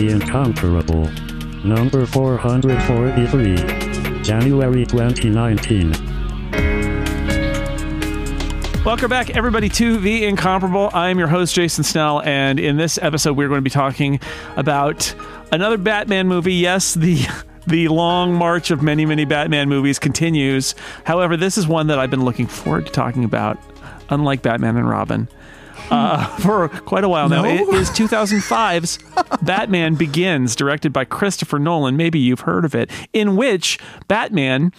The Incomparable. Number 443. January 2019. Welcome back, everybody, to The Incomparable. I'm your host, Jason Snell, and in this episode, we're going to be talking about another Batman movie. Yes, the. The long march of many, many Batman movies continues. However, this is one that I've been looking forward to talking about, unlike Batman and Robin, uh, for quite a while now. No? It is 2005's Batman Begins, directed by Christopher Nolan. Maybe you've heard of it, in which Batman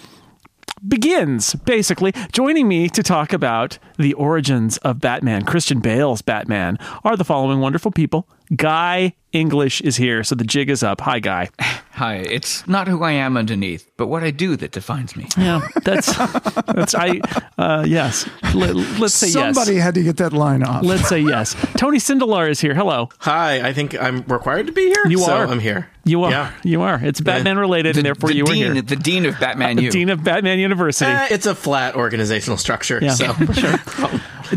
begins, basically. Joining me to talk about the origins of Batman, Christian Bale's Batman, are the following wonderful people. Guy English is here, so the jig is up. Hi, Guy. Hi, it's not who I am underneath, but what I do that defines me. Yeah, that's that's I. Uh, yes, Let, us say yes. Somebody yes. had to get that line off. Let's say yes. Tony Sindelar is here. Hello. Hi, I think I'm required to be here. You so are. I'm here. You are. Yeah. You are. It's Batman related, The, and therefore the you are here. the dean of Batman U. Dean of Batman University. Eh, it's a flat organizational structure. Yeah, So sure.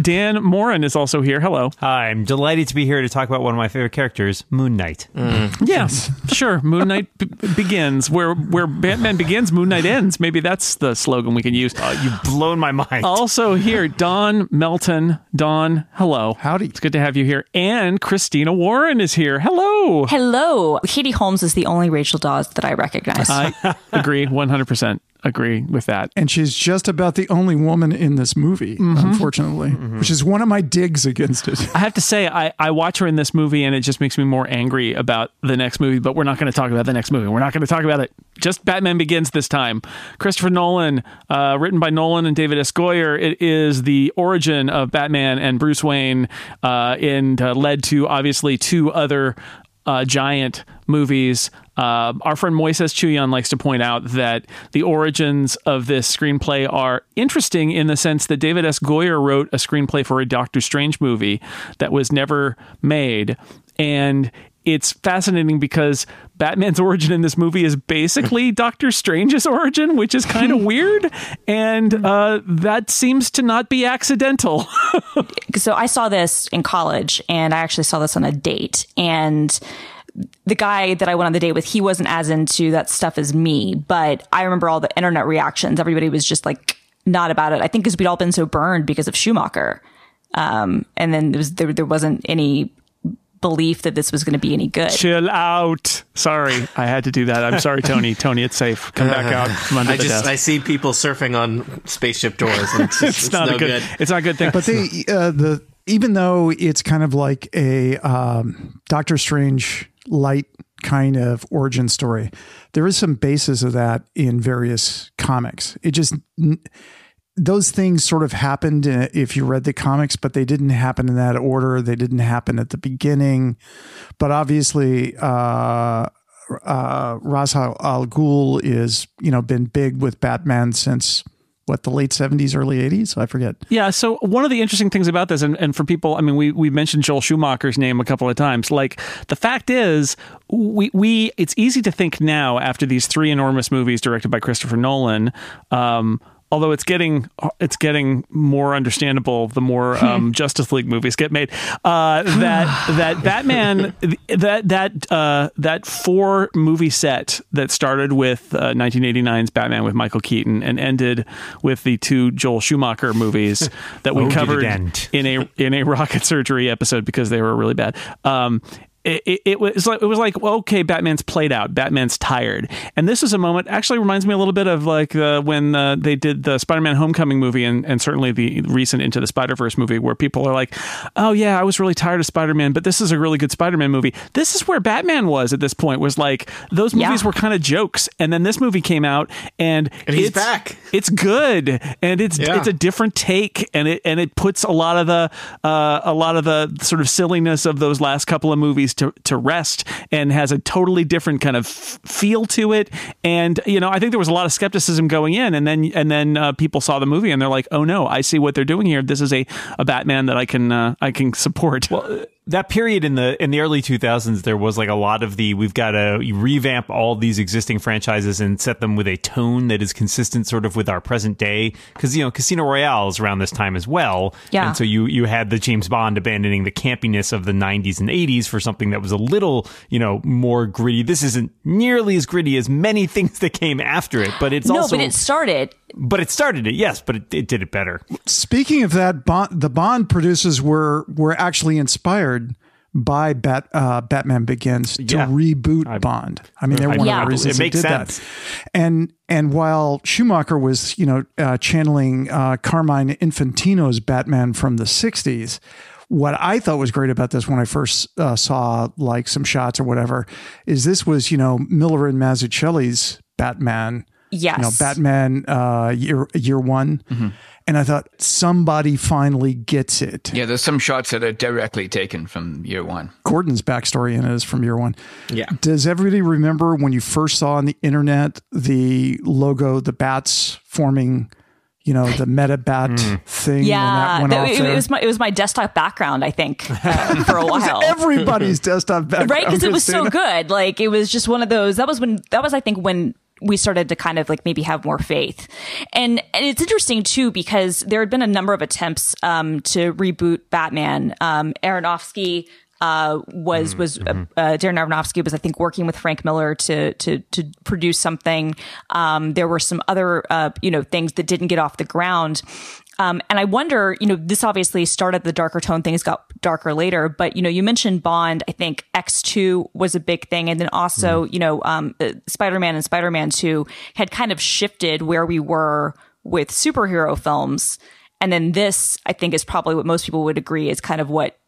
Dan Moren is also here. Hello. Hi, I'm delighted to be here to talk about one of my favorite characters, Moon Knight. Yes, sure. Moon Knight b- begins where where Batman begins. Moon Knight ends. Maybe that's the slogan we can use. Uh, you've blown my mind. Also here, Don Melton. Don, hello. Howdy. It's good to have you here. And Christina Warren is here. Hello. Hello. Katie Holmes is the only Rachel Dawes that I recognize. I agree. One hundred percent agree with that. and she's just about the only woman in this movie, Mm-hmm. unfortunately, which is one of my digs against it. I have to say, I, I watch her in this movie and it just makes me more angry about the next movie, but we're not going to talk about the next movie. We're not going to talk about it. Just Batman Begins this time. Christopher Nolan, uh, written by Nolan and David S. Goyer. It is the origin of Batman and Bruce Wayne uh, and uh, led to obviously two other uh, giant movies. Uh, our friend Moises Chiullan likes to point out that the origins of this screenplay are interesting in the sense that David S. Goyer wrote a screenplay for a Doctor Strange movie that was never made. And it's fascinating because Batman's origin in this movie is basically Doctor Strange's origin, which is kind of weird. And uh, that seems to not be accidental. so I saw this in college and I actually saw this on a date. And the guy that I went on the date with, he wasn't as into that stuff as me, but I remember all the internet reactions. Everybody was just like not about it. I think because we'd all been so burned because of Schumacher. Um, and then there was, there, there wasn't any belief that this was going to be any good. Chill out. Sorry, I had to do that. I'm sorry, Tony. Tony, it's safe. Come back out from I just desk. I see people surfing on spaceship doors. And it's, just, it's, not no a good, It's not a good thing. But they, uh, the even though it's kind of like a um, Doctor Strange light kind of origin story, there is some basis of that in various comics. It just those things sort of happened uh, if you read the comics, but they didn't happen in that order. They didn't happen at the beginning. But obviously, uh, uh, Ra's al al Ghul is you know been big with Batman since what the late seventies, early eighties. I forget. Yeah. So one of the interesting things about this, and, and for people, I mean, we we mentioned Joel Schumacher's name a couple of times. Like the fact is, we we it's easy to think now after these three enormous movies directed by Christopher Nolan. Um, although it's getting it's getting more understandable the more um, Justice League movies get made. Uh, that that Batman that that uh, that four movie set that started with uh, 1989's Batman with Michael Keaton and ended with the two Joel Schumacher movies that we Oh, covered in a in a rocket surgery episode because they were really bad. Um, it, it, it was like it was like well, okay, Batman's played out, Batman's tired, and this is a moment. Actually, reminds me a little bit of like uh, when uh, they did the Spider-Man Homecoming movie, and, and certainly the recent Into the Spider Verse movie, where people are like, "Oh yeah, I was really tired of Spider-Man, but this is a really good Spider-Man movie." This is where Batman was at this point. Was like those movies Yeah. were kind of jokes, and then this movie came out, and, And he's it's, back. It's good, and it's Yeah. it's a different take, and it and it puts a lot of the uh, a lot of the sort of silliness of those last couple of movies to to rest, and has a totally different kind of feel to it. And you know, I think there was a lot of skepticism going in, and then and then uh, people saw the movie and they're like, oh no, I see what they're doing here. This is a a Batman that I can uh, I can support. That period in the in the early 2000s there was like a lot of the we've got to revamp all these existing franchises and set them with a tone that is consistent sort of with our present day because you know casino royale is around this time as well Yeah. and so you you had the james bond abandoning the campiness of the 90s and 80s for something that was a little, you know, more gritty. This isn't nearly as gritty as many things that came after it, but it's no, also, but it started. But it started it, yes, but it, it did it better. Speaking of that, Bond, the Bond producers were were actually inspired by Bat, uh, Batman Begins to Yeah. reboot Bond. I mean, they're one Yeah. of the reasons It makes did sense. that. And and while Schumacher was, you know, uh, channeling uh, Carmine Infantino's Batman from the '60s. What I thought was great about this when I first uh, saw like some shots or whatever is this was you know Miller and Mazzucchelli's Batman Yes. you know, Batman uh, year year one, Mm-hmm. and I thought somebody finally gets it. Yeah, there's some shots that are directly taken from year one. Gordon's backstory in it is from year one. Yeah. Does everybody remember when you first saw on the internet the logo, the bats forming? You know the meta bat Mm. thing. when that Yeah, went that- off it, it was my it was my desktop background. I think uh, for a while. everybody's desktop background. right because it was so good like it was just one of those that was when that was i think when we started to kind of like maybe have more faith. And and it's interesting too because there had been a number of attempts um to reboot batman. Um aronofsky uh, was was uh, uh, Darren Aronofsky was I think working with Frank Miller to to to produce something. Um, there were some other uh, you know things that didn't get off the ground, um, and I wonder, you know, this obviously started the darker tone. Things got darker later, but you know, you mentioned Bond. I think X two was a big thing, and then also, you know, um, Spider Man and Spider Man two had kind of shifted where we were with superhero films, and then this, I think, is probably what most people would agree is kind of what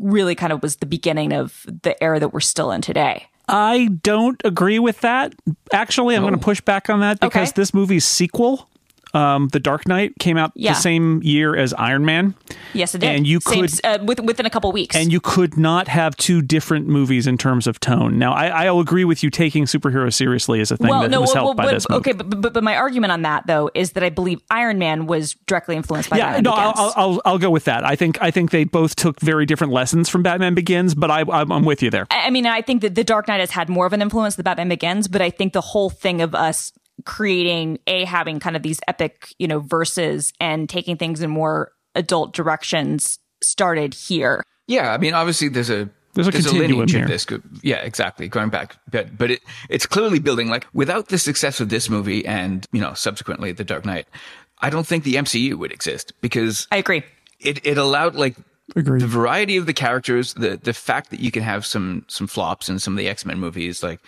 really kind of was the beginning of the era that we're still in today. I don't agree with that. Actually, I'm going to push back on that because Okay. this movie's sequel, um, The Dark Knight, came out Yeah. the same year as Iron Man. Yes, it did. And you Same, could- uh, with, within a couple weeks. And you could not have two different movies in terms of tone. Now, I, I'll agree with you taking superheroes seriously as a thing that was well, helped well, by but- this movie. okay, but, but but my argument on that though is that I believe Iron Man was directly influenced by yeah, Batman no, I'll, Begins. I'll, I'll, I'll go with that. I think I think they both took very different lessons from Batman Begins, but I, I'm, I'm with you there. I I mean, I think that The Dark Knight has had more of an influence than Batman Begins, but I think the whole thing of us creating a having kind of these epic, you know, verses and taking things in more adult directions started here. Yeah, I mean, obviously there's a There's a continuum lineage here. of this. go- Yeah, exactly. Going back, but but it it's clearly building. Like without the success of this movie and you know subsequently The Dark Knight, I don't think the MCU would exist because I agree. it it allowed like Agreed. the variety of the characters, the the fact that you can have some some flops in some of the X Men movies, like.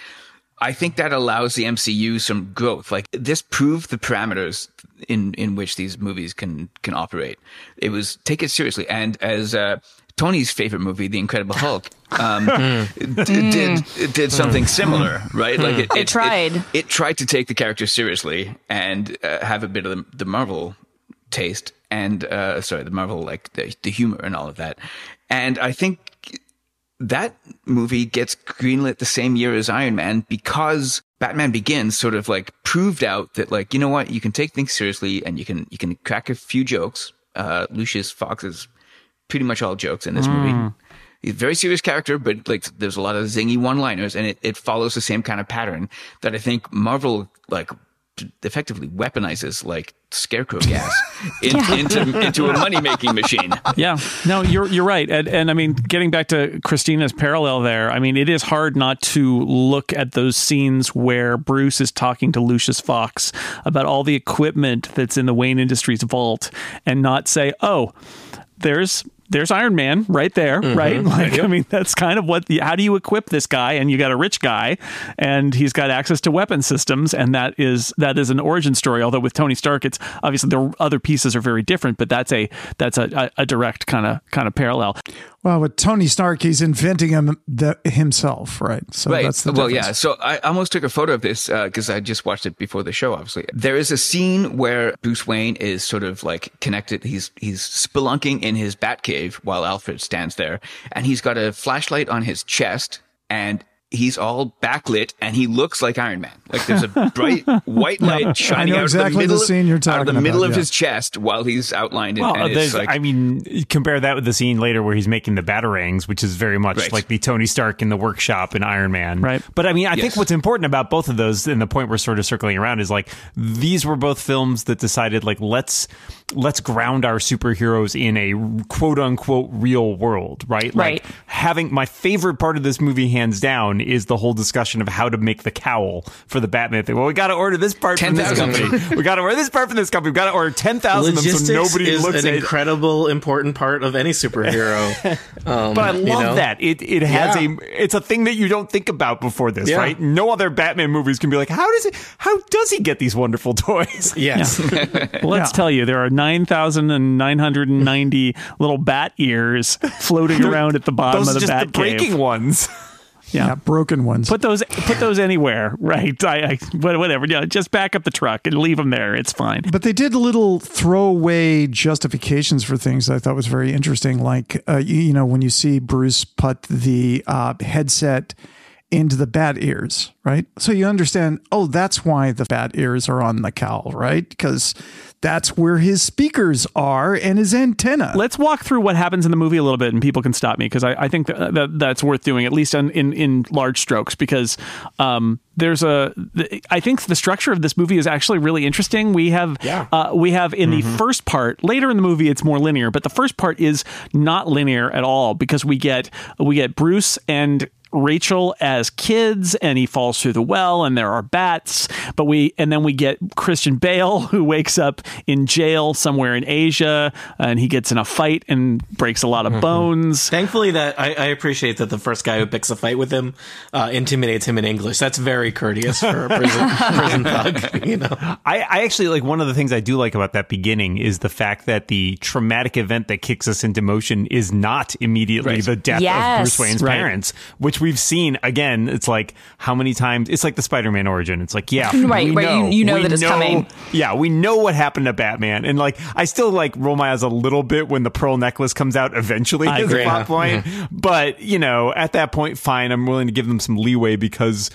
I think that allows the MCU some growth. Like this proved the parameters in in which these movies can can operate. It was take it seriously, and as uh, Tony's favorite movie, The Incredible Hulk, um, d- did did something similar, right? Like it, It tried. It, it tried to take the character seriously and uh, have a bit of the, the Marvel taste and uh, sorry, the Marvel like the, the humor and all of that. And I think that movie gets greenlit the same year as Iron Man because Batman Begins sort of like proved out that like you know what you can take things seriously and you can you can crack a few jokes. Uh, Lucius Fox is pretty much all jokes in this movie. He's a very serious character, but like there's a lot of zingy one-liners, and it, it follows the same kind of pattern that I think Marvel like effectively weaponizes like scarecrow gas in, into into a money-making machine. Yeah, no, you're you're right, and and I mean, getting back to Christina's parallel there, I mean, it is hard not to look at those scenes where Bruce is talking to Lucius Fox about all the equipment that's in the Wayne Industries vault, and not say, "Oh, there's." There's Iron Man right there, mm-hmm. right? Like, I mean, that's kind of what the. How do you equip this guy? And you got a rich guy, and he's got access to weapon systems, and that is that is an origin story. Although with Tony Stark, it's obviously the other pieces are very different, but that's a that's a, a, a direct kind of kind of parallel. Well, with Tony Stark, he's inventing him the, himself, right? So right. that's the well, difference. yeah. So I almost took a photo of this uh, because I just watched it before the show. Obviously, there is a scene where Bruce Wayne is sort of like connected. He's he's spelunking in his Batcave while Alfred stands there, and he's got a flashlight on his chest, and he's all backlit and he looks like Iron Man. Like there's a bright white light shining know out exactly of the middle, the scene you're of, out of the talking middle about, of yeah. his chest while he's outlined. Well, and it's like, I mean, compare that with the scene later where he's making the batarangs, which is very much Right. like the Tony Stark in the workshop in Iron Man. Right. But I mean, I think what's important about both of those, and the point we're sort of circling around, is like these were both films that decided like let's let's ground our superheroes in a quote unquote real world, right? Right. Like having my favorite part of this movie, hands down, is the whole discussion of how to make the cowl for the Batman thing. Well, we got to order this part from this 10,000. company. we got to order this part from this company. We got to order ten thousand of them so Logistics nobody is looks an at incredible important part of any superhero. Um, But I love you know? that it it has Yeah. a it's a thing that you don't think about before this, Yeah. right? No other Batman movies can be like, how does it? How does he get these wonderful toys? Yes. Well, let's tell you, there are 9,990 little bat ears floating around at the bottom Those of are the just bat the breaking cave. ones. Yeah, broken ones. Put those, put those anywhere, right? I, I, whatever. Yeah, just back up the truck and leave them there. It's fine. But they did little throwaway justifications for things that I thought was very interesting. Like, uh, you, you know, when you see Bruce put the uh, headset into the bat ears, right? So you understand, oh, that's why the bat ears are on the cowl, right? Because that's where his speakers are and his antenna. Let's walk through what happens in the movie a little bit, and people can stop me because I, I think that, that that's worth doing at least in in, in large strokes. Because um, there's a, I think the structure of this movie is actually really interesting. We have, Yeah. uh, we have in the first part. Later in the movie, it's more linear, but the first part is not linear at all because we get we get Bruce and Rachel as kids and he falls through the well and there are bats but we and then we get Christian Bale who wakes up in jail somewhere in Asia and he gets in a fight and breaks a lot of bones Thankfully, that I, I appreciate that the first guy who picks a fight with him uh, intimidates him in English. That's very courteous for a prison, prison thug. You know, I, I actually like one of the things I do like about that beginning is the fact that the traumatic event that kicks us into motion is not immediately Right. the death of Bruce Wayne's Right. parents, which we've seen again. It's like how many times? It's like the Spider-Man origin. It's like yeah, Right, we right, you- know, you know we that it's know- coming. Yeah, we know what happened to Batman, and like I still like roll my eyes a little bit when the pearl necklace comes out eventually I as agree. a plot point. But you know, at that point, fine, I'm willing to give them some leeway because.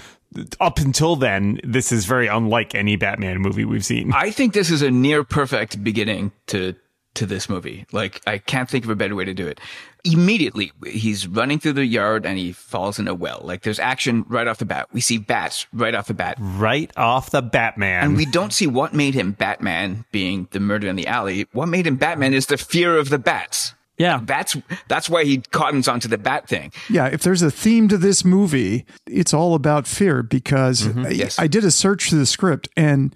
Up until then, this is very unlike any Batman movie we've seen. I think this is a near perfect beginning to to this movie. Like I can't think of a better way to do it. Immediately, he's running through the yard and he falls in a well. Like there's action right off the bat. We see bats right off the bat. right off the Batman. And we don't see what made him Batman being the murder in the alley. What made him Batman is the fear of the bats. yeah That's that's why he cottons onto the bat thing. Yeah, if there's a theme to this movie, it's all about fear because I, Yes. I did a search through the script and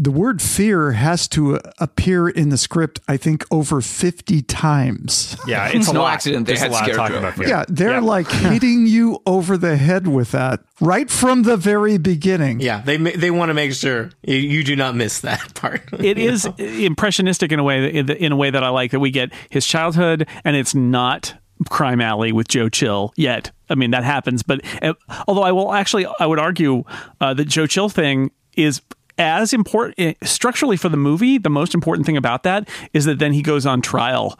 the word fear has to appear in the script, I think, over 50 times. yeah, it's a no lot. accident they There's had a lot of talking about fear. Yeah, they're Yeah. like hitting you over the head with that right from the very beginning. yeah, they they want to make sure you, you do not miss that part. it is impressionistic in a way in in a way that I like that we get his childhood and it's not crime alley with Joe Chill yet. I mean that happens, but uh, although I will actually I would argue uh, that Joe Chill thing is as important eh, structurally for the movie. The most important thing about that is that then he goes on trial.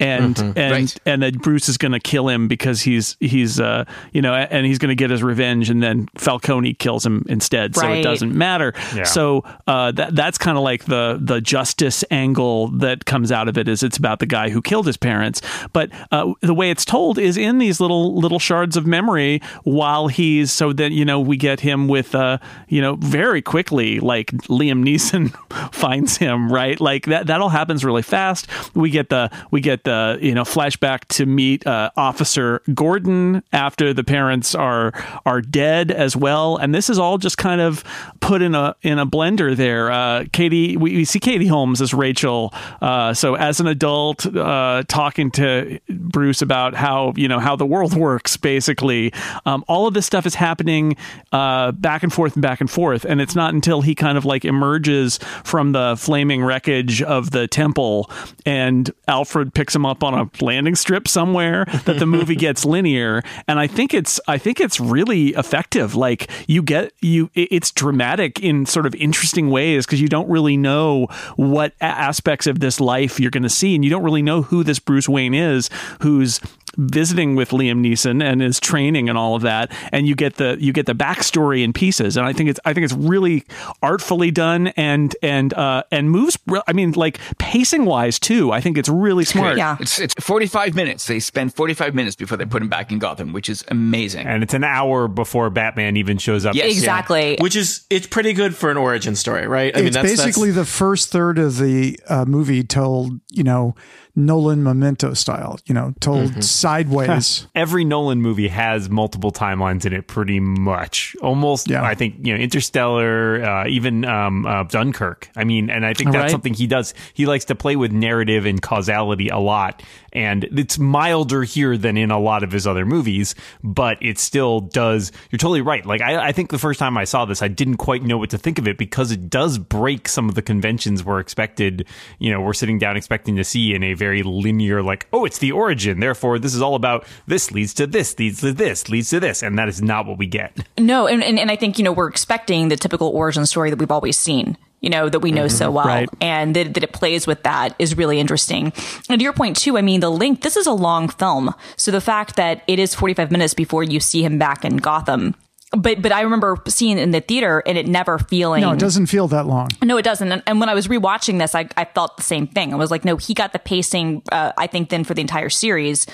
And and Right. and that Bruce is going to kill him because he's he's uh you know and he's going to get his revenge and then Falcone kills him instead so it doesn't matter Yeah. so uh, that that's kind of like the the justice angle that comes out of it is it's about the guy who killed his parents, but uh, the way it's told is in these little little shards of memory while he's so that you know we get him with uh you know very quickly like Liam Neeson finds him right like that that all happens really fast. We get the we get the you know flashback to meet uh, Officer Gordon after the parents are are dead as well, and this is all just kind of put in a in a blender there. Uh, Katie, we, we see Katie Holmes as Rachel. Uh, so as an adult, uh, talking to Bruce about how you know how the world works, basically, um, all of this stuff is happening uh, back and forth and back and forth, and it's not until he kind of like emerges from the flaming wreckage of the temple, and Alfred picks him up on a landing strip somewhere that the movie gets linear, and I think it's I think it's really effective. Like you get you, it's dramatic in sort of interesting ways because you don't really know what aspects of this life you're going to see, and you don't really know who this Bruce Wayne is, who's visiting with Liam Neeson and his training and all of that, and you get the you get the backstory in pieces. And I think it's I think it's really artfully done and and uh, and moves. re- I mean, like pacing wise too. I think it's really smart. Yeah. It's it's 45 minutes. They spend 45 minutes before they put him back in Gotham, which is amazing. And it's an hour before Batman even shows up. Yes. Exactly. Which is it's pretty good for an origin story, right? I it's that's, basically the first third of the uh, movie told, you know, Nolan Memento style, you know, told Mm-hmm. sideways. Every Nolan movie has multiple timelines in it, pretty much. Almost, Yeah. I think, you know, Interstellar, uh, even um, uh, Dunkirk. I mean, and I think that's Right. something he does. He likes to play with narrative and causality a lot. And it's milder here than in a lot of his other movies, but it still does. You're totally right. Like, I, I think the first time I saw this, I didn't quite know what to think of it because it does break some of the conventions we're expected, you know, we're sitting down expecting to see in a very linear, like, oh, it's the origin. Therefore, this is all about this leads to this, leads to this, leads to this. And that is not what we get. No, and, and, and I think, you know, we're expecting the typical origin story that we've always seen, you know, that we know so well. Right. And that, that it plays with that is really interesting. And to your point, too, I mean, the length, this is a long film. So the fact that it is 45 minutes before you see him back in Gotham. But but I remember seeing it in the theater and it never feeling No, it doesn't feel that long. no, it doesn't. And, and when I was rewatching this, I, I felt the same thing. I was like, no, he got the pacing, uh, I think, then for the entire series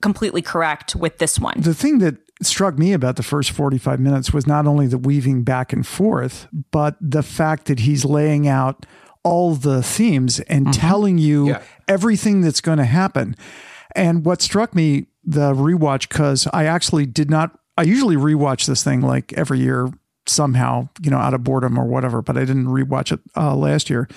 completely correct with this one. The thing that struck me about the first 45 minutes was not only the weaving back and forth, but the fact that he's laying out all the themes and telling you Yeah. everything that's going to happen. And what struck me, the rewatch, because I actually did not, I usually rewatch this thing like every year somehow, you know, out of boredom or whatever, but I didn't rewatch it uh, last year.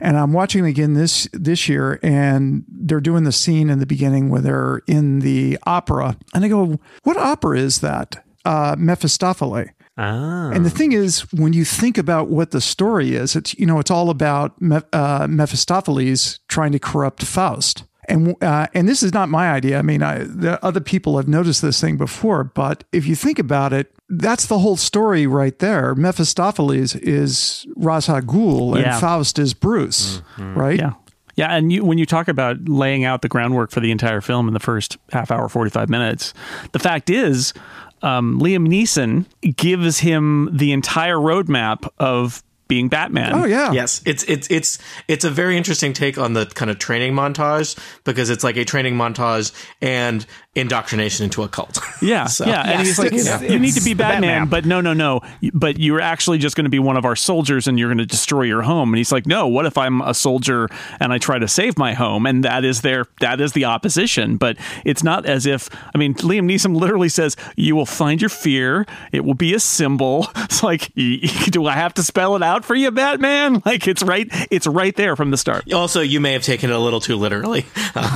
And I'm watching again this this year, and they're doing the scene in the beginning where they're in the opera, and I go, "What opera is that?" Uh, Mephistopheles. Ah. And the thing is, when you think about what the story is, it's you know it's all about Me- uh, Mephistopheles trying to corrupt Faust. And uh, and this is not my idea. I mean, I, the other people have noticed this thing before, but if you think about it, that's the whole story right there. Mephistopheles is Ra's al Ghul, and Faust is Bruce, right? Yeah. Yeah, and you, when you talk about laying out the groundwork for the entire film in the first half hour, 45 minutes, the fact is, um, Liam Neeson gives him the entire roadmap of being Batman. Oh yeah. Yes, it's it's it's it's a very interesting take on the kind of training montage because it's like a training montage and indoctrination into a cult. Yeah, So- yeah, and he's like, It's- "You need to be Batman, Batman. but no, no, no. But you're actually just going to be one of our soldiers, and you're going to destroy your home." And he's like, "No, what if I'm a soldier and I try to save my home?" And that is their that is the opposition. But it's not as if I mean, Liam Neeson literally says, "You will find your fear. It will be a symbol." It's like, do I have to spell it out for you, Batman? Like it's right, it's right there from the start. Also, you may have taken it a little too literally.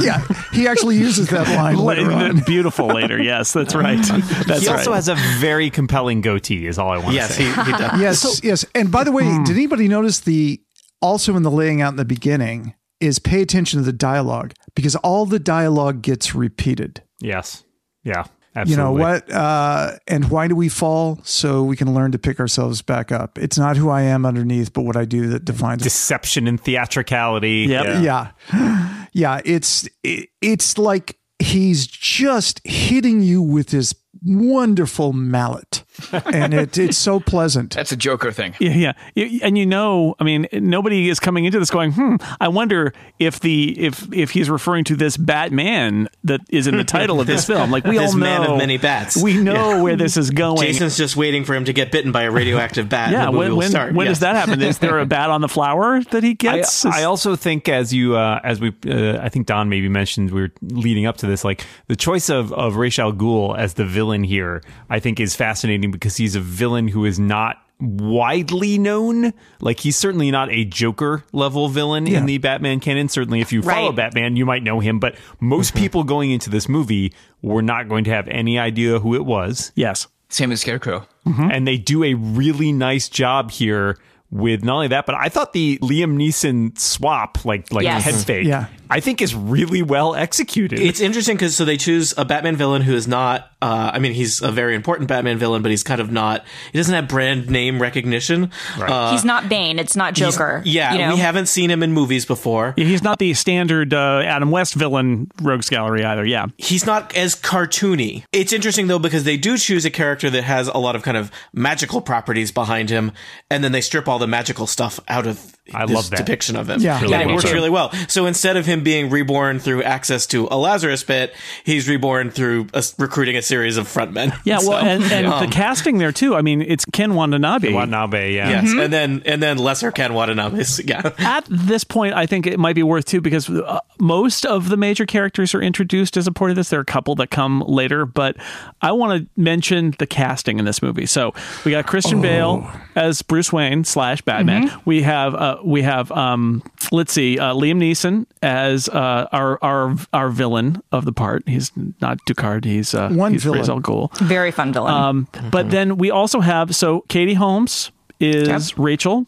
Yeah, he actually uses that line later on. Beautiful later, yes, that's right. That's he right. also has a very compelling goatee, is all I want to yes, say. he, he does. Yes, yes. And by the way, did anybody notice the also in the laying out in the beginning is pay attention to the dialogue because all the dialogue gets repeated. yes. Yeah. You know what? Uh, and why do we fall? So we can learn to pick ourselves back up. It's not who I am underneath, but what I do that defines us. Deception and theatricality. Yep. Yeah. Yeah, yeah. It's it, it's like he's just hitting you with his wonderful mallet, and it, it's so pleasant. That's a Joker thing. Yeah, yeah, and you know, I mean, nobody is coming into this going, "Hmm, I wonder if the if if he's referring to this Batman that is in the title of this film." Like we This all know, man of many bats. We know where this is going. Jason's just waiting for him to get bitten by a radioactive bat. yeah, and the when when, start. when Yes. does that happen? Is there a bat on the flower that he gets? I also think as you uh, as we uh, I think Don maybe mentioned we were leading up to this like the choice of of Ra's al Ghul as the villain here I think is fascinating because he's a villain who is not widely known like he's certainly not a Joker level villain in the Batman canon certainly if you follow Right. Batman you might know him but most mm-hmm. people going into this movie were not going to have any idea who it was yes. Same as Scarecrow. Mm-hmm. and they do a really nice job here with not only that, but I thought the Liam Neeson swap, like like Yes. head fake, mm-hmm. Yeah. I think is really well executed. It's interesting because so they choose a Batman villain who is not Uh, I mean, he's a very important Batman villain, but he's kind of not. He doesn't have brand name recognition. Uh, He's not Bane. It's not Joker. yeah, you know? we haven't seen him in movies before. Yeah, he's not the standard uh, Adam West villain rogues gallery either. Yeah. he's not as cartoony. It's interesting though because they do choose a character that has a lot of kind of magical properties behind him, and then they strip all the magical stuff out of I this love that. depiction of him. Yeah. and Really it works done. really well. So instead of him being reborn through access to a Lazarus pit, he's reborn through a, recruiting a series of frontmen. Yeah, well, and, and um, the casting there too. I mean, it's Ken Watanabe. Watanabe, yeah. Yes, and then and then lesser Ken Watanabe. Yeah, At this point, I think it might be worth too because uh, most of the major characters are introduced as a part of this. There are a couple that come later, but I want to mention the casting in this movie. So we got Christian Bale as Bruce Wayne slash Batman. We have uh, we have um, let's see, uh, Liam Neeson as uh, our our our villain of the part. He's not Ducard. He's uh, One he's villain. Ra's al Ghul. Very fun villain. Um, But then we also have so Katie Holmes is Rachel.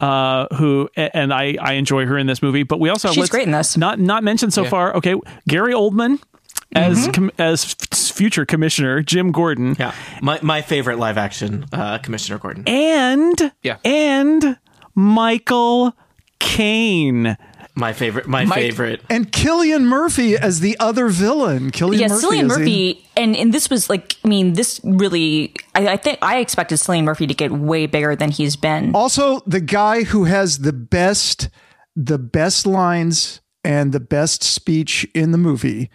Uh, who and I, I enjoy her in this movie, but we also have, She's great in this. Not not mentioned so far. Okay, Gary Oldman as com- as f- future commissioner Jim Gordon, yeah. My my favorite live action uh, Commissioner Gordon. and Yeah. and Michael Caine. My favorite. My Mike- favorite. And Cillian Murphy as the other villain. Cillian yeah, Murphy. Cillian is the- Murphy, and and this was like, I mean, this really, I, I think I expected Cillian Murphy to get way bigger than he's been. also the guy who has the best, the best lines and the best speech in the movie,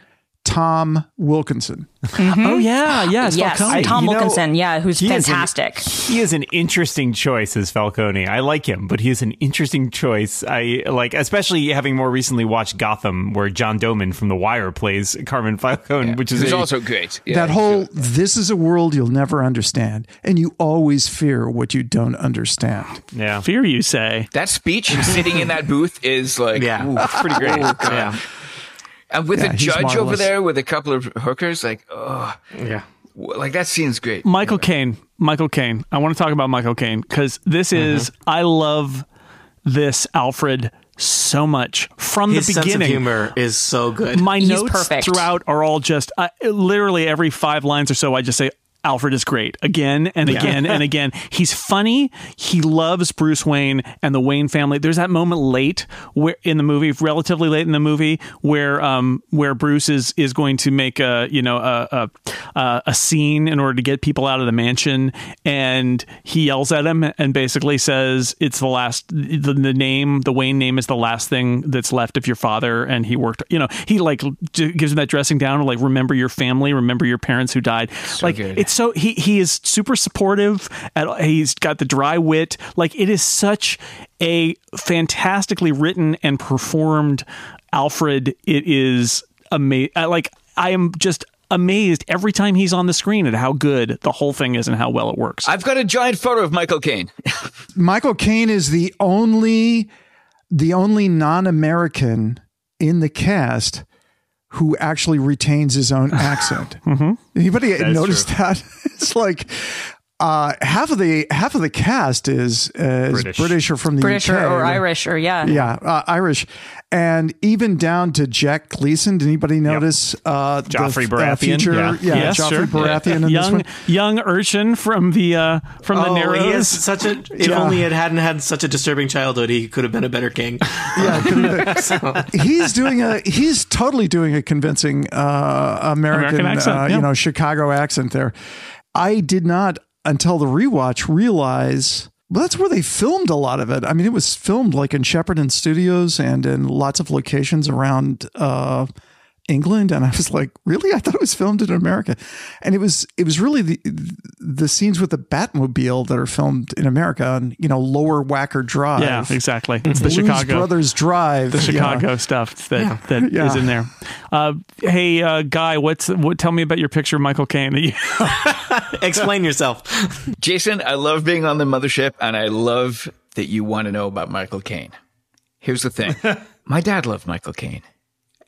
Tom Wilkinson. Mm-hmm. Oh yeah, yes, yes, Falcone. Tom You know, Wilkinson, yeah, who's he is an- fantastic. He is an interesting choice as Falcone. I like him, but he is an interesting choice. I like, especially having more recently watched Gotham, where John Doman from The Wire plays Carmine Falcone, which is a- also great. Yeah, that whole this is a world you'll never understand, and you always fear what you don't understand. yeah. Fear you say? that speech sitting in that booth is like Yeah. ooh, pretty great. Oh, yeah. And with Yeah, the he's judge over there with a couple of hookers, like oh, Yeah. like that scene's great. Michael Caine. Michael Caine. I want to talk about Michael Caine because this is I love this Alfred so much from His the sense of beginning. humor is so good. My He's notes perfect. throughout are all just uh, literally every five lines or so. I just say. Alfred is great again and again and again. He's funny. He loves Bruce Wayne and the Wayne family. There's that moment late where in the movie, relatively late in the movie, where um where Bruce is is going to make a you know a a, a, scene in order to get people out of the mansion, and he yells at him and basically says it's the last the, the name the Wayne name is the last thing that's left of your father, and he worked. You know, he like gives him that dressing down like remember your family, remember your parents who died. like good. it's so he he is super supportive. At, he's got the dry wit. Like it is such a fantastically written and performed Alfred. It is amazing. Like I am just amazed every time he's on the screen at how good the whole thing is and how well it works. I've got a giant photo of Michael Caine. Michael Caine is the only the only non-American in the cast who actually retains his own accent. Mm-hmm. Anybody notice that? It's like uh, half of the half of the cast is, uh, is British. British. or from the British UK or, or Irish or yeah. Yeah, uh, Irish, and even down to Jack Gleeson. Did anybody notice uh, Joffrey the, Baratheon, feature? yeah. yeah, Yes, Joffrey sure. Baratheon in this young one. young urchin from the uh, from the Oh, narrows. he has such a. If Yeah. only it hadn't had such a disturbing childhood, he could have been a better king. Yeah, he's doing a he's totally doing a convincing uh, American, American accent, uh, yeah. you know Chicago accent there. I did not until the rewatch realize well, that's where they filmed a lot of it. I mean, it was filmed like in Shepperton Studios and in lots of locations around uh, England, and I was like, really? I thought it was filmed in America, and it was it was really the the scenes with the Batmobile that are filmed in America on you know Lower Wacker Drive. yeah, exactly. It's the Blues Chicago Brothers Drive. the yeah. Chicago stuff that that is Yeah. in there. Uh, hey, uh, guy, what's what? Tell me about your picture of Michael Caine. That you, Explain yourself. Jason, I love being on the mothership, and I love that you want to know about Michael Caine. Here's the thing my dad loved Michael Caine,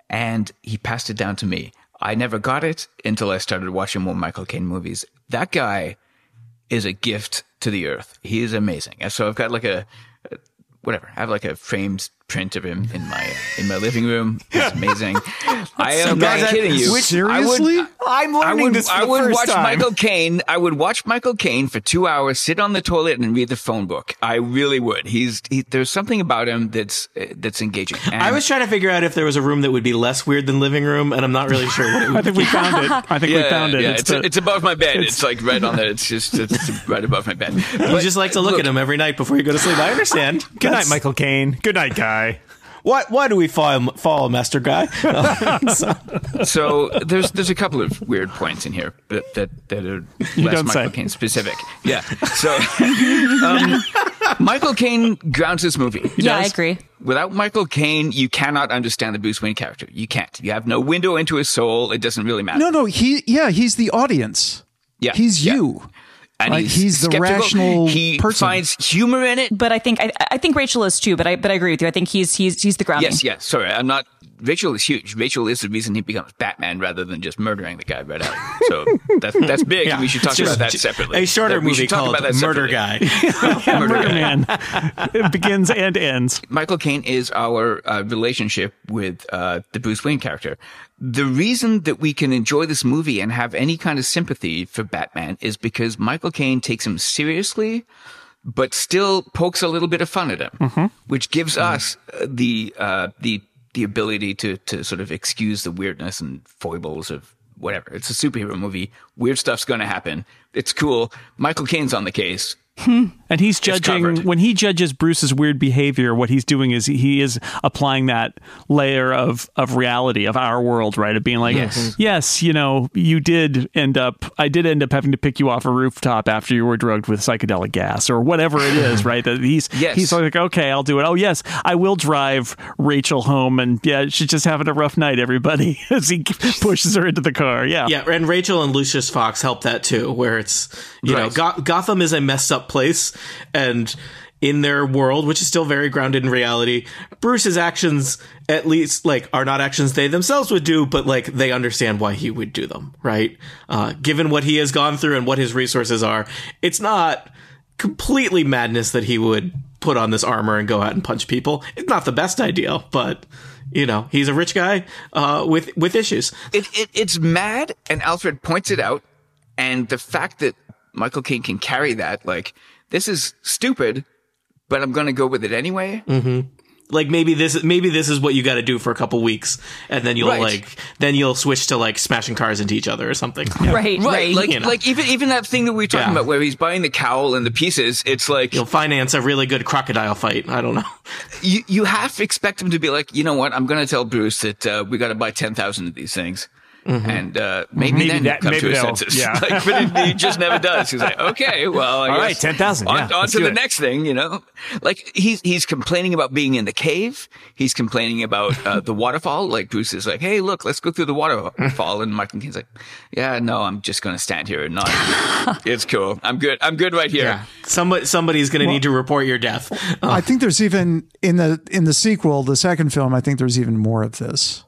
and he passed it down to me. I never got it until I started watching more Michael Caine movies. That guy is a gift to the earth. He is amazing. And so I've got like a, a- whatever, I have like a framed print of him in my in my living room. It's amazing. I am Guys, not I- kidding you. Seriously? I would, I'm I learning would, this for I the would first watch time. Michael Caine. I would watch Michael Caine for two hours, sit on the toilet, and read the phone book. I really would. He's he, there's something about him that's uh, that's engaging. And I was trying to figure out if there was a room that would be less weird than living room, and I'm not really sure what it I would. think we found it. I think we found it. Yeah, It's it's, the- it's above my bed. It's, like right on there. It's just it's right above my bed. You just like to look, at him every night before you go to sleep. I understand. Good night, Michael Caine. Good night, guy. Why, why do we follow, follow Master Guy? So- So there's there's a couple of weird points in here that that, that are less don't Michael say. Caine specific. Yeah. So um, Michael Caine grounds this movie. yeah, I agree. Without Michael Caine, you cannot understand the Bruce Wayne character. You can't. You have no window into his soul. It doesn't really matter. No, no, he yeah, he's the audience. Yeah, He's yeah. you. And Like, he's the skeptical. rational He person. finds humor in it. But I think I, I think Rachel is too. But I but I agree with you. I think he's he's he's the grounding. Yes, yes. Sorry, I'm not. Rachel is huge. Rachel is the reason he becomes Batman rather than just murdering the guy right out. So that's that's big. and we should talk just about that separately. A shorter That- we movie should talk called about that Murder separately. Guy. Murder Murder Guy. Man. it begins and ends. Michael Caine is our uh, relationship with uh, the Bruce Wayne character. The reason that we can enjoy this movie and have any kind of sympathy for Batman is because Michael Caine takes him seriously, but still pokes a little bit of fun at him, which gives us uh, the uh, the the ability to to sort of excuse the weirdness and foibles of whatever. It's a superhero movie. Weird stuff's going to happen. It's cool. Michael Caine's on the case. Hmm. And he's judging when he judges Bruce's weird behavior. What he's doing is he is applying that layer of of reality of our world, right? Of being like, Yes. yes, you know, you did end up. I did end up having to pick you off a rooftop after you were drugged with psychedelic gas or whatever it is, right? That he's Yes. he's like, okay, I'll do it. Oh yes, I will drive Rachel home, and yeah, she's just having a rough night. Everybody, as he pushes her into the car. Yeah, Yeah, and Rachel and Lucius Fox help that too, where it's you know Go- Gotham is a messed up place, and in their world, which is still very grounded in reality, Bruce's actions at least like are not actions they themselves would do, but like they understand why he would do them, right? Uh, given what he has gone through and what his resources are, it's not completely madness that he would put on this armor and go out and punch people. It's not the best idea, but. You know, he's a rich guy uh, with with issues. it, it it's mad and alfred points it out and the fact that michael Caine can carry that like this is stupid but i'm gonna go with it anyway like maybe this maybe this is what you got to do for a couple weeks and then you'll Right. like then you'll switch to like smashing cars into each other or something Right, right. right like you know. like even even that thing that we were talking Yeah. about where he's buying the cowl and the pieces it's like you'll finance a really good crocodile fight i don't know you you half to expect him to be like you know what i'm gonna tell bruce that uh, we gotta buy 10000 of these things and uh, maybe, Maybe then that- come maybe to his they'll- yeah. like, but it, he just never does. He's like, okay, well, I All right, guess 10,000, On, yeah, on to the it. next thing, you know. Like he's he's complaining about being in the cave. He's complaining about uh, the waterfall. Like Bruce is like, hey, look, let's go through the waterfall, and Michael Caine's like, yeah, no, I'm just gonna stand here and not. it's cool. I'm good. I'm good right here. somebody somebody's gonna need to report your death I think there's even in the in the sequel, the second film. I think there's even more of this.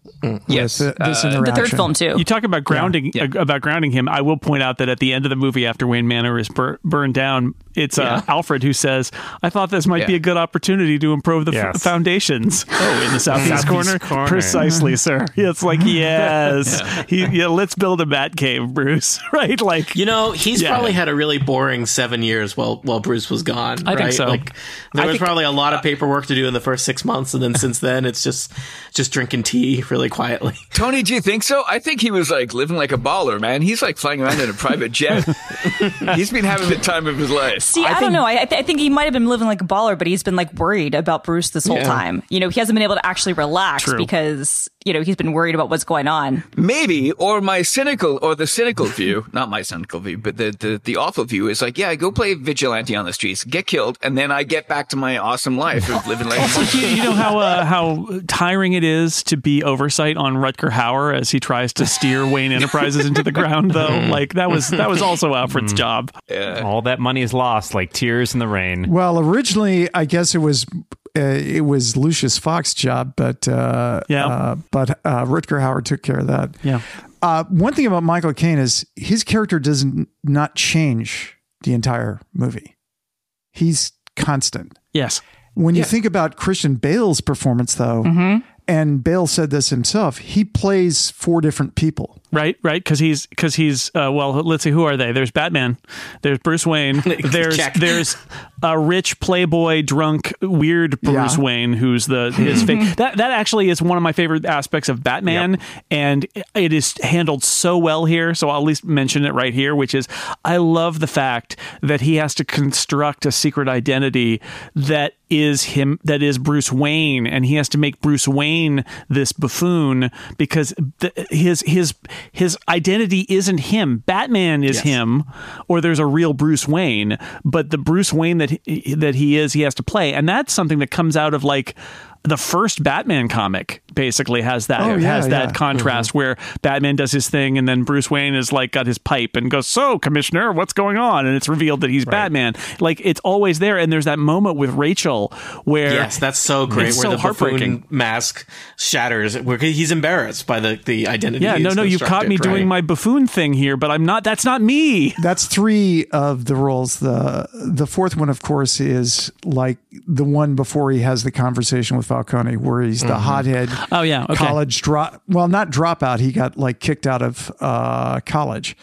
Yes. Th- this Uh, the third film too. You talk about grounding Yeah. uh, about grounding him. I will point out that at the end of the movie, after Wayne Manor is bur- burned down, it's uh, Alfred who says, "I thought this might be a good opportunity to improve the f- foundations." Oh, in the southeast, Southeast corner? corner. precisely, sir. It's like yes, he, yeah. Let's build a bat cave, Bruce. Right? Like you know he's Yeah. probably had a really boring seven years while while bruce was gone I think so. like there I was think- probably a lot of paperwork to do in the first six months and then since then it's just just drinking tea really quietly Tony, do you think so? I think he was like living like a baller, man. He's like flying around in a private jet. He's been having the time of his life. See, I, don't know. I, I I think he might have been living like a baller, but he's been like worried about Bruce this whole Yeah. time. You know, he hasn't been able to actually relax True. because you know he's been worried about what's going on. Maybe, or my cynical, or the cynical view, not my cynical view, but the, the, the awful view is like, yeah, I go play vigilante on the streets, get killed, and then I get back to my awesome life of living like a you, you know how uh, how tiring it is to be oversight on Rutger Hauer as he tries to steer Wayne Enterprises into the ground, though. Like that was that was also Alfred's job. All that money is lost, like tears in the rain. Well, originally, I guess it was it was Lucius Fox's job, but uh, Yeah. uh, but uh, Rutger Hauer took care of that. Yeah. Uh, one thing about Michael Caine is his character does n- not change the entire movie. He's constant. Yes. When you think about Christian Bale's performance, though, Mm-hmm. and Bale said this himself, he plays four different people. Right, right, because he's because he's uh, well. Let's see, who are they? There's Batman. There's Bruce Wayne. There's there's a rich playboy, drunk, weird Bruce Yeah. Wayne, who's the his fake. That that actually is one of my favorite aspects of Batman, and it is handled so well here. So I'll at least mention it right here, which is I love the fact that he has to construct a secret identity that is him that is Bruce Wayne and he has to make Bruce Wayne this buffoon because th- his his his identity isn't him Batman is him or there's a real Bruce Wayne but the Bruce Wayne that he, that he is he has to play. And that's something that comes out of like the first Batman comic basically has that Oh, yeah, has that yeah. Mm-hmm. contrast where Batman does his thing and then Bruce Wayne is like got his pipe and goes, "So, Commissioner, what's going on?" And it's revealed that he's Batman. Like it's always there. And there's that moment with Rachel where Yes, that's so great. It's where so the heartbreaking. buffoon mask shatters, where he's embarrassed by the, the identity. yeah, no, he's no, you caught me constructed, doing my buffoon thing here, but I'm not. That's not me. That's three of the roles. The the fourth one, of course, is like the one before he has the conversation with Falcone, where he's the hothead. Oh, yeah, okay. college drop. Well, not dropout. He got like kicked out of uh, college,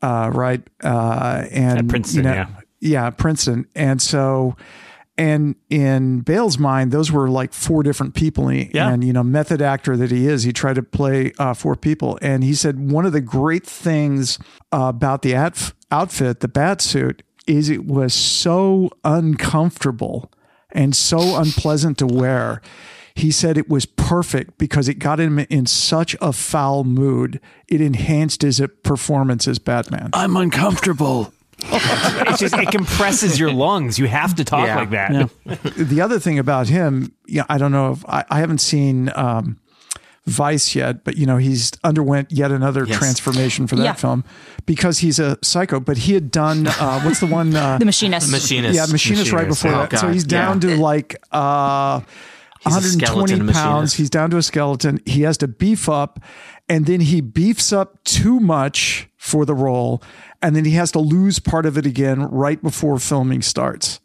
uh, right? Uh, and At Princeton, you know- yeah. yeah, Princeton, and so. And in Bale's mind, those were like four different people. He- Yeah. And, you know, method actor that he is, he tried to play uh, four people. And he said one of the great things uh, about the outf- outfit, the bat suit, is it was so uncomfortable and so unpleasant to wear. He said it was perfect because it got him in such a foul mood. It enhanced his performance as Batman. I'm uncomfortable. It's just it compresses your lungs. You have to talk Yeah. like that. the other thing about him, yeah, I don't know if I, I haven't seen um, Vice yet, but you know he's underwent yet another Yes. transformation for that Yeah. film because he's a psycho. But he had done uh, what's the one? Uh, The machinist. Machinist. yeah, machinist, right before Oh, that. So he's down Yeah. to like uh, 120 pounds. machinist. He's down to a skeleton. He has to beef up, and then he beefs up too much for the role, and then he has to lose part of it again right before filming starts.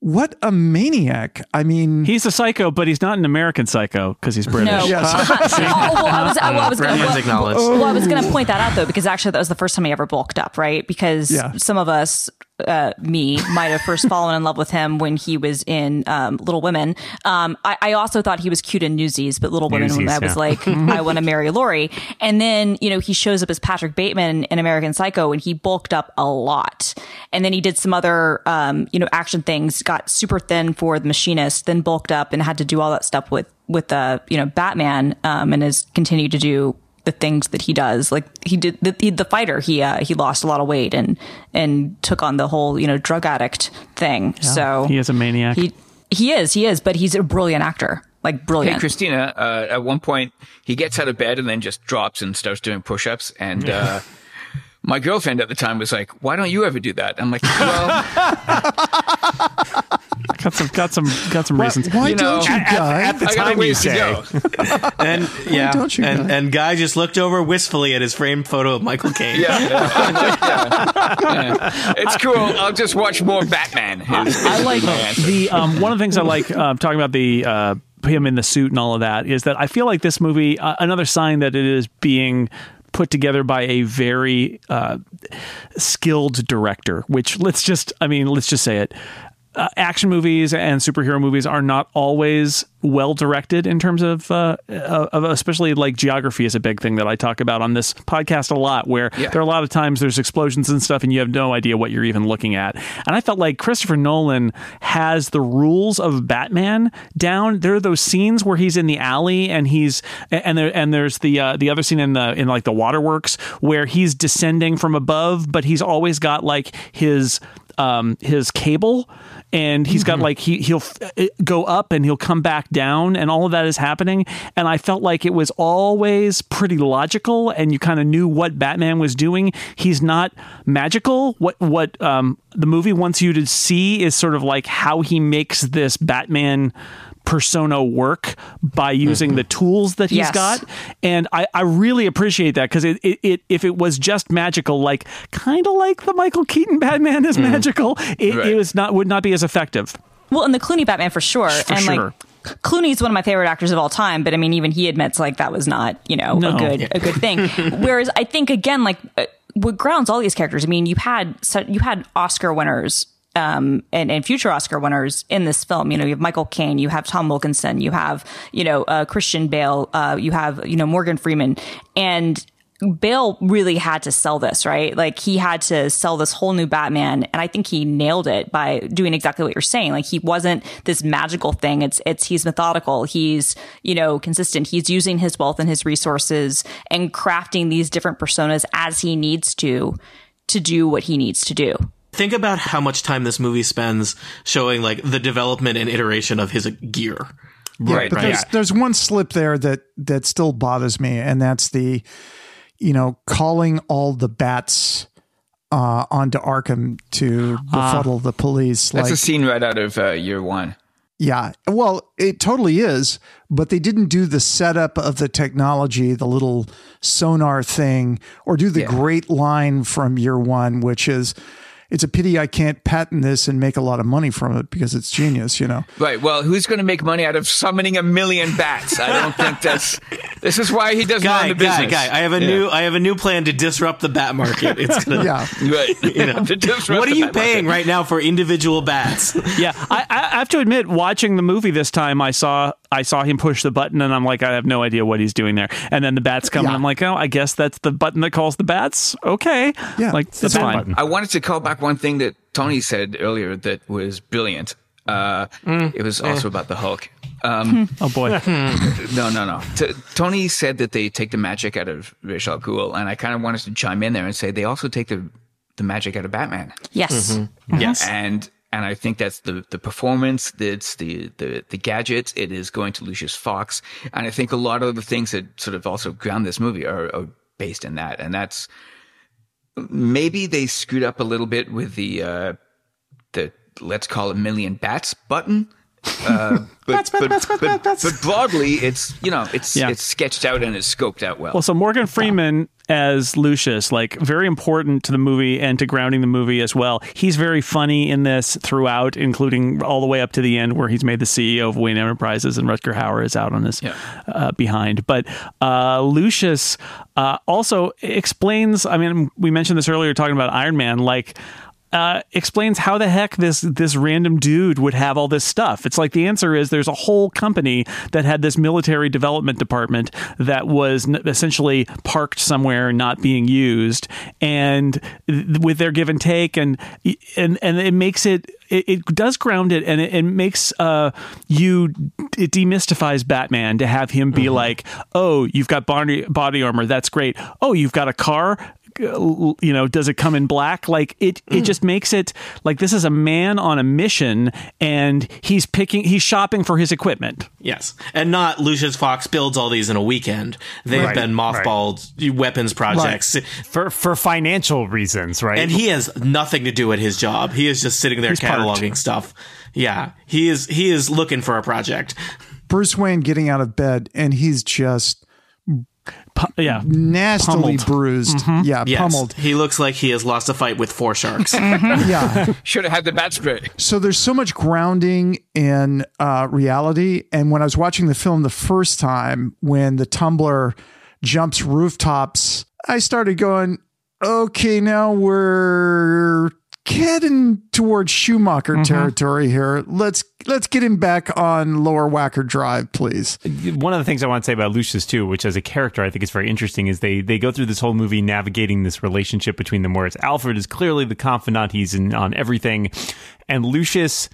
What a maniac! I mean, He's a psycho, but he's not an American psycho because he's British. No. Yes. oh, well, I was, uh, well, I was gonna, well, well, I was going to point that out though, because actually that was the first time he ever bulked up, right? Because Yeah. some of us, uh, me, might have first fallen in love with him when he was in um, Little Women. Um, I, I also thought he was cute in Newsies, but Little Women, when Newsies, I was yeah. like, I want to marry Laurie. And then, you know, he shows up as Patrick Bateman in American Psycho and he bulked up a lot. And then he did some other, um, you know, action things, got super thin for the machinist, then bulked up and had to do all that stuff with, with, uh, you know, Batman, um, and has continued to do the things that he does. Like he did the, he, the fighter, he, uh, he lost a lot of weight and, and took on the whole, you know, drug addict thing. so He is a maniac. he, he is, he is, but he's a brilliant actor. Like brilliant. Hey, Christina, uh, at one point, he gets out of bed and then just drops and starts doing push ups. And uh, my girlfriend at the time was like, Why don't you ever do that? I'm like, Well, got some got some got some reasons. why you know, don't you, at- guy? At the I time, you say. go. And yeah, don't you, and Guy? and guy just looked over wistfully at his framed photo of Michael Caine. Yeah, yeah. Yeah. It's cool. I'll just watch more Batman. is- I like my answer. the um, one of the things I like uh, talking about the uh, him in the suit and all of that is that I feel like this movie uh, another sign that it is being put together by a very uh, skilled director. Which let's just I mean let's just say it. Uh, action movies and superhero movies are not always well directed in terms of, uh, of especially like geography is a big thing that I talk about on this podcast a lot. Where Yeah. there are a lot of times there's explosions and stuff, and you have no idea what you're even looking at. And I felt like Christopher Nolan has the rules of Batman down. There are those scenes where he's in the alley and he's and there and there's the uh, the other scene in the in like the waterworks where he's descending from above, but he's always got like his um, his cable, and he's got like he he'll f- uh, go up and he'll come back down, and all of that is happening. And I felt like it was always pretty logical, and you kind of knew what Batman was doing. He's not magical. What what um, the movie wants you to see is sort of like how he makes this Batman persona work by using the tools that he's Yes. got and I, I really appreciate that because it, it, it if it was just magical like kind of like the michael keaton batman is magical it, Right. it was not would not be as effective Well, and the Clooney Batman for sure. For and sure. like Clooney's one of my favorite actors of all time, but I mean, even he admits like that was not, you know, No. a good a good thing. Whereas I think again, like uh, what grounds all these characters. I mean, you had you had Oscar winners. Um, and, and future Oscar winners in this film, you know, you have Michael Caine, you have Tom Wilkinson, you have, you know, uh, Christian Bale, uh, you have, you know, Morgan Freeman, and Bale really had to sell this, right? Like he had to sell this whole new Batman, and I think he nailed it by doing exactly what you're saying. Like he wasn't this magical thing. It's it's he's methodical. He's you know consistent. He's using his wealth and his resources and crafting these different personas as he needs to to do what he needs to do. Think about how much time this movie spends showing like the development and iteration of his gear. Yeah, Right, but right. there's there's one slip there that that still bothers me, and that's the, you know, calling all the bats uh, onto Arkham to befuddle the police. That's like, a scene right out of uh, year one. yeah, well, it totally is, but they didn't do the setup of the technology, the little sonar thing, or do the Yeah. great line from year one, which is. It's a pity I can't patent this and make a lot of money from it because it's genius, you know. Right. Well, who's going to make money out of summoning a million bats? I don't think that's. This is why he doesn't Guy, own the guy, business. guy! I have a Yeah. new, I have a new plan to disrupt the bat market. It's gonna, Yeah. Right. You know, what are you paying market. right now for individual bats? yeah, I, I have to admit, watching the movie this time, I saw I saw him push the button, and I'm like, I have no idea what he's doing there. And then the bats come, and I'm like, oh, I guess that's the button that calls the bats. Okay, Yeah, like that's fine. button. I wanted to call back one thing that Tony said earlier that was brilliant. Uh, It was also about the Hulk. Um, Oh boy, no, no, no. T- Tony said that they take the magic out of Ra's al Ghul, and I kind of wanted to chime in there and say they also take the the magic out of Batman. Yes. yes. and and I think that's the the performance, it's the the the gadgets. It is going to Lucius Fox, and I think a lot of the things that sort of also ground this movie are, are based in that, and that's maybe they screwed up a little bit with the uh, the let's call it million bats button. Uh, but, but, but, but broadly, it's you know it's Yeah. it's sketched out and it's scoped out well. Well, so Morgan Freeman as Lucius, like very important to the movie and to grounding the movie as well. He's very funny in this throughout, including all the way up to the end where he's made the CEO of Wayne Enterprises and Rutger Hauer is out on his Yeah. uh, behind. But uh, Lucius uh, also explains. I mean, we mentioned this earlier talking about Iron Man, like. Uh, explains how the heck this this random dude would have all this stuff. It's like the answer is there's a whole company that had this military development department that was n- essentially parked somewhere not being used, and th- with their give and take, and and and it makes it it, does ground it, and it, it makes uh you it demystifies Batman to have him be like, oh, you've got body body armor, that's great. Oh, you've got a car Uh, you know does it come in black like it it mm. just makes it like this is a man on a mission and he's picking he's shopping for his equipment Yes, and not Lucius Fox builds all these in a weekend. They've Right, been mothballed weapons projects, for for financial reasons, right? and he has nothing to do at his job. He is just sitting there He's parked. cataloging stuff. Yeah, he is. He is looking for a project. Bruce Wayne getting out of bed and he's just Pu- yeah nastily Pummeled. bruised. Yeah, Yes, pummeled. he looks like he has lost a fight with four sharks. Yeah. Should have had the bat spray. So there's so much grounding in uh, reality. And when I was watching the film the first time, when the tumbler jumps rooftops, I started going, okay, now we're heading towards Schumacher mm-hmm. territory here. Let's let's get him back on Lower Wacker Drive, please. one of the things I want to say about Lucius too, which as a character I think is very interesting, is they they go through this whole movie navigating this relationship between them, where it's Alfred is clearly the confidant, he's in on everything, and Lucius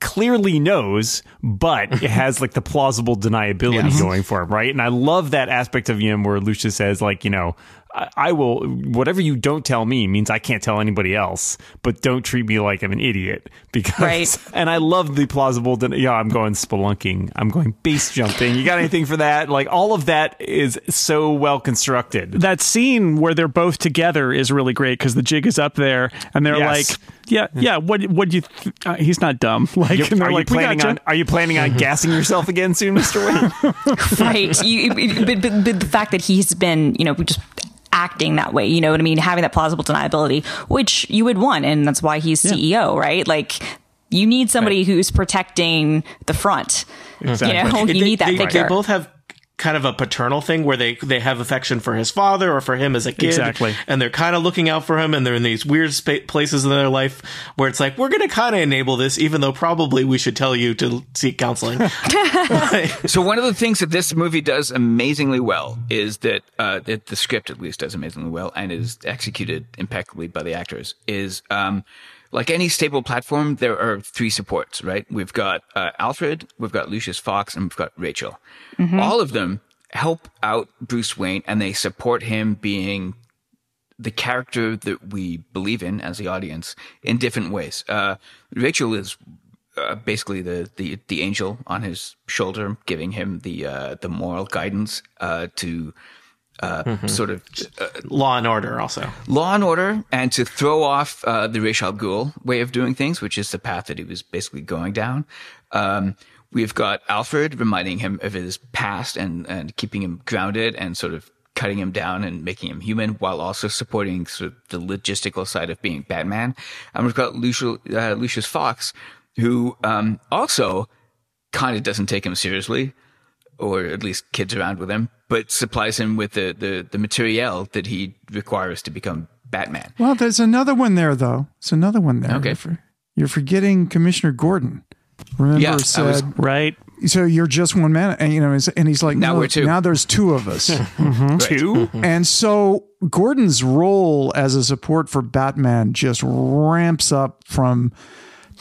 clearly knows, but it has like the plausible deniability Yes. going for him, right? And I love that aspect of him where Lucius says, like, you know, I, I will whatever you don't tell me means I can't tell anybody else, but don't treat me like I'm an idiot because Right. and I love the plausible. Den- yeah, I'm going spelunking. I'm going base jumping. You got anything for that? Like all of that is so well constructed. that scene where they're both together is really great because the jig is up there and they're Yes. like yeah yeah what what do you th- uh, he's not dumb like You- and they're are you planning on Are you planning on gassing yourself again soon, Mister Wayne? right. You, but, but, but the fact that he's been, you know, just acting that way, you know what I mean? Having that plausible deniability, which you would want. And that's why he's CEO, right? Like, You need somebody who's protecting the front. Exactly. You know, you They- need that they, figure. They both have kind of a paternal thing where they they have affection for his father or for him as a kid, Exactly. and they're kind of looking out for him, and they're in these weird spa- places in their life where it's like we're going to kind of enable this, even though probably we should tell you to seek counseling. So one of the things that this movie does amazingly well is that, uh, that the script at least does amazingly well and is executed impeccably by the actors is, um, like any stable platform, there are three supports, right? We've got, uh, Alfred, we've got Lucius Fox, and we've got Rachel. All of them help out Bruce Wayne and they support him being the character that we believe in as the audience in different ways. Uh, Rachel is uh, basically the, the the angel on his shoulder, giving him the uh, the moral guidance uh, to uh, sort of uh, Law and Order also. law and order, and to throw off uh, the Ra's al Ghul way of doing things, which is the path that he was basically going down. Um, we've got Alfred reminding him of his past and and keeping him grounded and sort of cutting him down and making him human while also supporting sort of the logistical side of being Batman. And we've got Lucius, uh, Lucius Fox, who um, also kind of doesn't take him seriously, or at least kids around with him, but supplies him with the, the, the materiel that he requires to become Batman. Well, there's another one there, though. There's another one there. Okay. You're, for- you're forgetting Commissioner Gordon. Remember, Yeah, I said was- Right. so. You're just one man, and you know, and he's like, Now no, we're two. Now there's two of us, mm-hmm. Two. and so Gordon's role as a support for Batman just ramps up from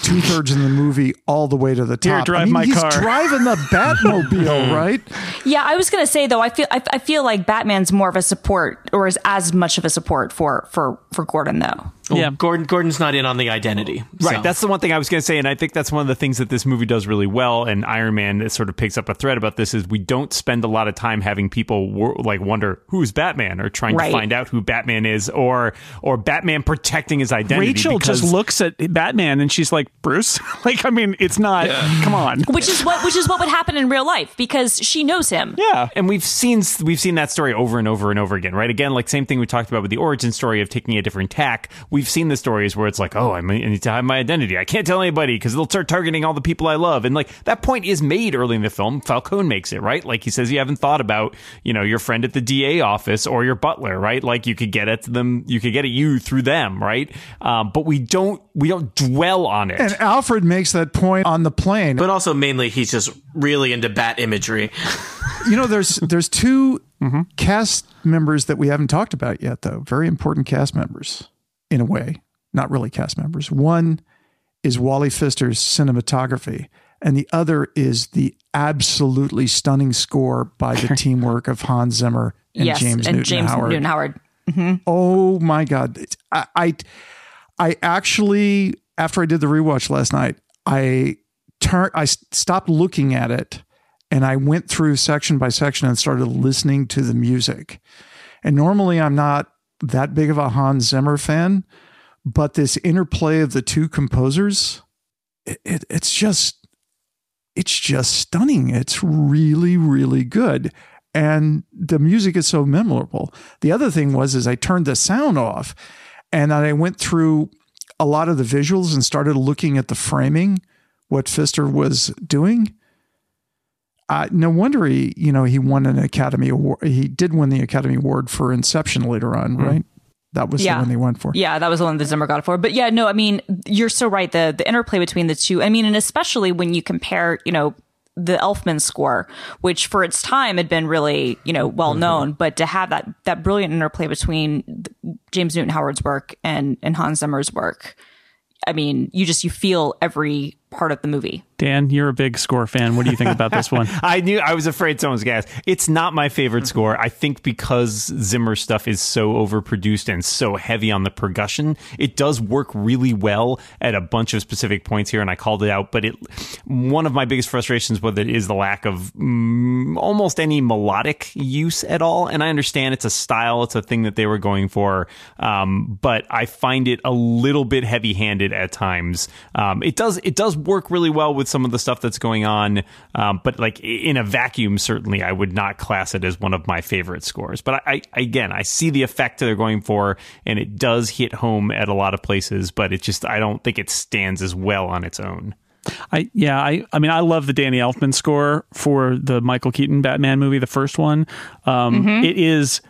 two thirds in the movie all the way to the Here, top. drive I mean, my he's car. driving the Batmobile, right? Yeah, I was gonna say though, I feel I, I feel like Batman's more of a support, or is as much of a support for for for Gordon though. Yeah. Gordon Gordon's not in on the identity. Right. so. That's the one thing I was going to say, and I think that's one of the things that this movie does really well. And Iron Man sort of picks up a thread about this: is we don't spend a lot of time having people wor- like wonder who's Batman or trying Right. to find out who Batman is, or or Batman protecting his identity. Rachel because- just looks at Batman and she's like, Bruce? like, I mean, it's not, come on. Which is what which is what would happen in real life because she knows him. Yeah. and we've seen we've seen that story over and over and over again, right? Again, like same thing we talked about with the origin story of taking a different tack. We've seen the stories where it's like, oh, I need to hide my identity. I can't tell anybody because they'll start targeting all the people I love. And like that point is made early in the film. Falcone makes it right. Like he says, you haven't thought about you know your friend at the DA office or your butler, right? Like you could get at them, you could get at you through them, right? Um, but we don't we don't dwell on it. And Alfred makes that point on the plane. but also mainly he's just really into bat imagery. you know, there's there's 2 cast members that we haven't talked about yet, though. Very important cast members, in a way. Not really cast members. One is Wally Pfister's cinematography, and the other is the absolutely stunning score by the teamwork of Hans Zimmer and yes, James and Newton James Howard. Newton Howard. Mm-hmm. Oh my god! I, I I actually after I did the rewatch last night, I turned I stopped looking at it and I went through section by section and started listening to the music. And normally I'm not that big of a Hans Zimmer fan, but this interplay of the two composers, it, it, it's just it's just stunning. It's really, really good. And the music is so memorable. The other thing was is I turned the sound off and I went through a lot of the visuals and started looking at the framing, what Pfister was doing. Uh, no wonder he, you know, he won an Academy Award. He did win the Academy Award for Inception later on, right? That was Yeah. the one they went for. Yeah, that was the one that Zimmer got it for. But yeah, no, I mean, you're so right. The the interplay between the two. I mean, and especially when you compare, you know, the Elfman score, which for its time had been really, you know, well known, but to have that that brilliant interplay between James Newton Howard's work and and Hans Zimmer's work. I mean, you just you feel every part of the movie. Dan, you're a big score fan. What do you think about this one? I knew I was afraid someone was going. It's not my favorite score. I think because Zimmer stuff is so overproduced and so heavy on the percussion, it does work really well at a bunch of specific points here, and I called it out. But it, one of my biggest frustrations with it is the lack of mm, almost any melodic use at all. And I understand it's a style, it's a thing that they were going for, um, but I find it a little bit heavy-handed at times. Um, it does it does work really well with some of the stuff that's going on. Um, but like in a vacuum, certainly I would not class it as one of my favorite scores. But I, I again, I see the effect they're going for, and it does hit home at a lot of places. But it just I don't think it stands as well on its own. I yeah, I I mean I love the Danny Elfman score for the Michael Keaton Batman movie, the first one. Um, it is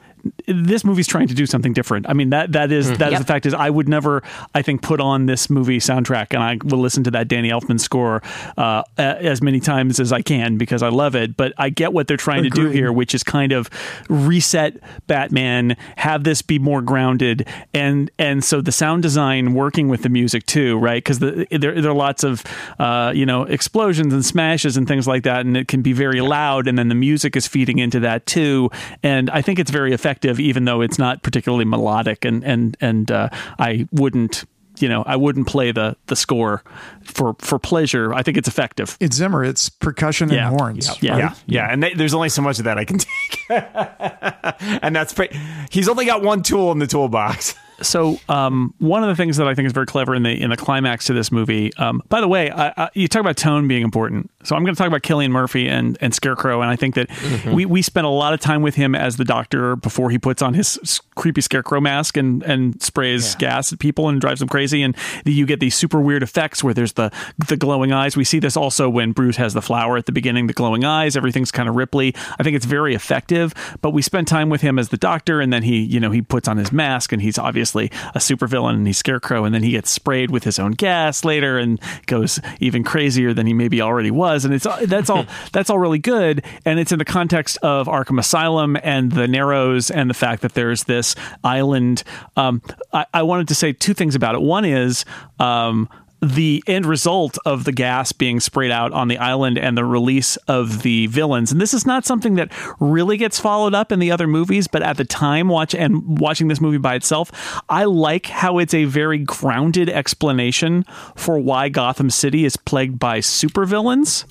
this movie's trying to do something different. I mean that that is that is the fact is I would never I think put on this movie soundtrack and I will listen to that Danny Elfman score uh, as many times as I can because I love it. But I get what they're trying to do here, which is kind of reset Batman, have this be more grounded, and and so the sound design working with the music too, right? Because the, there there are lots of uh, you know explosions and smashes and things like that, and it can be very loud, and then the music is feeding into that too. And I think it's very effective, even though it's not particularly melodic, and and and uh, I wouldn't. You know, I wouldn't play the the score for for pleasure. I think it's effective. It's Zimmer. It's percussion Yeah. and horns. Yeah. Yeah, yeah, and they, there's only so much of that I can take, and that's pretty. He's only got one tool in the toolbox. so um, one of the things that I think is very clever in the in the climax to this movie. Um, by the way, I, I, you talk about tone being important. So I'm going to talk about Cillian Murphy and and Scarecrow, and I think that mm-hmm. we we spent a lot of time with him as the Doctor before he puts on his creepy Scarecrow mask and and sprays gas at people and drives them crazy, and you get these super weird effects where there's the the glowing eyes. We see this also when Bruce has the flower at the beginning, the glowing eyes. Everything's kind of ripply. I think it's very effective. But we spent time with him as the Doctor, and then he you know he puts on his mask, and he's obviously a supervillain, and he's Scarecrow, and then he gets sprayed with his own gas later, and goes even crazier than he maybe already was. And it's that's all that's all really good, and it's in the context of Arkham Asylum and the Narrows, and the fact that there's this island. Um, I, I wanted to say two things about it. One is. Um, the end result of the gas being sprayed out on the island and the release of the villains. And this is not something that really gets followed up in the other movies, but at the time watch and watching this movie by itself, I like how it's a very grounded explanation for why Gotham City is plagued by supervillains.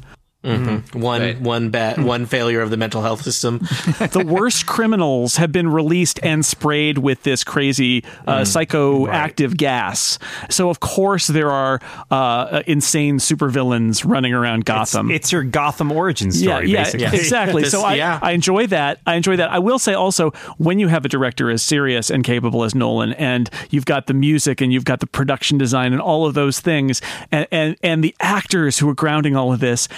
One Right. one bad one failure of the mental health system. the worst criminals have been released and sprayed with this crazy uh, psychoactive gas. So of course there are uh, insane supervillains running around Gotham. It's your Gotham origin story, yeah, basically. yeah, exactly. This- so I, yeah. I enjoy that. I enjoy that. I will say also when you have a director as serious and capable as Nolan, and you've got the music and you've got the production design and all of those things, and and, and the actors who are grounding all of this,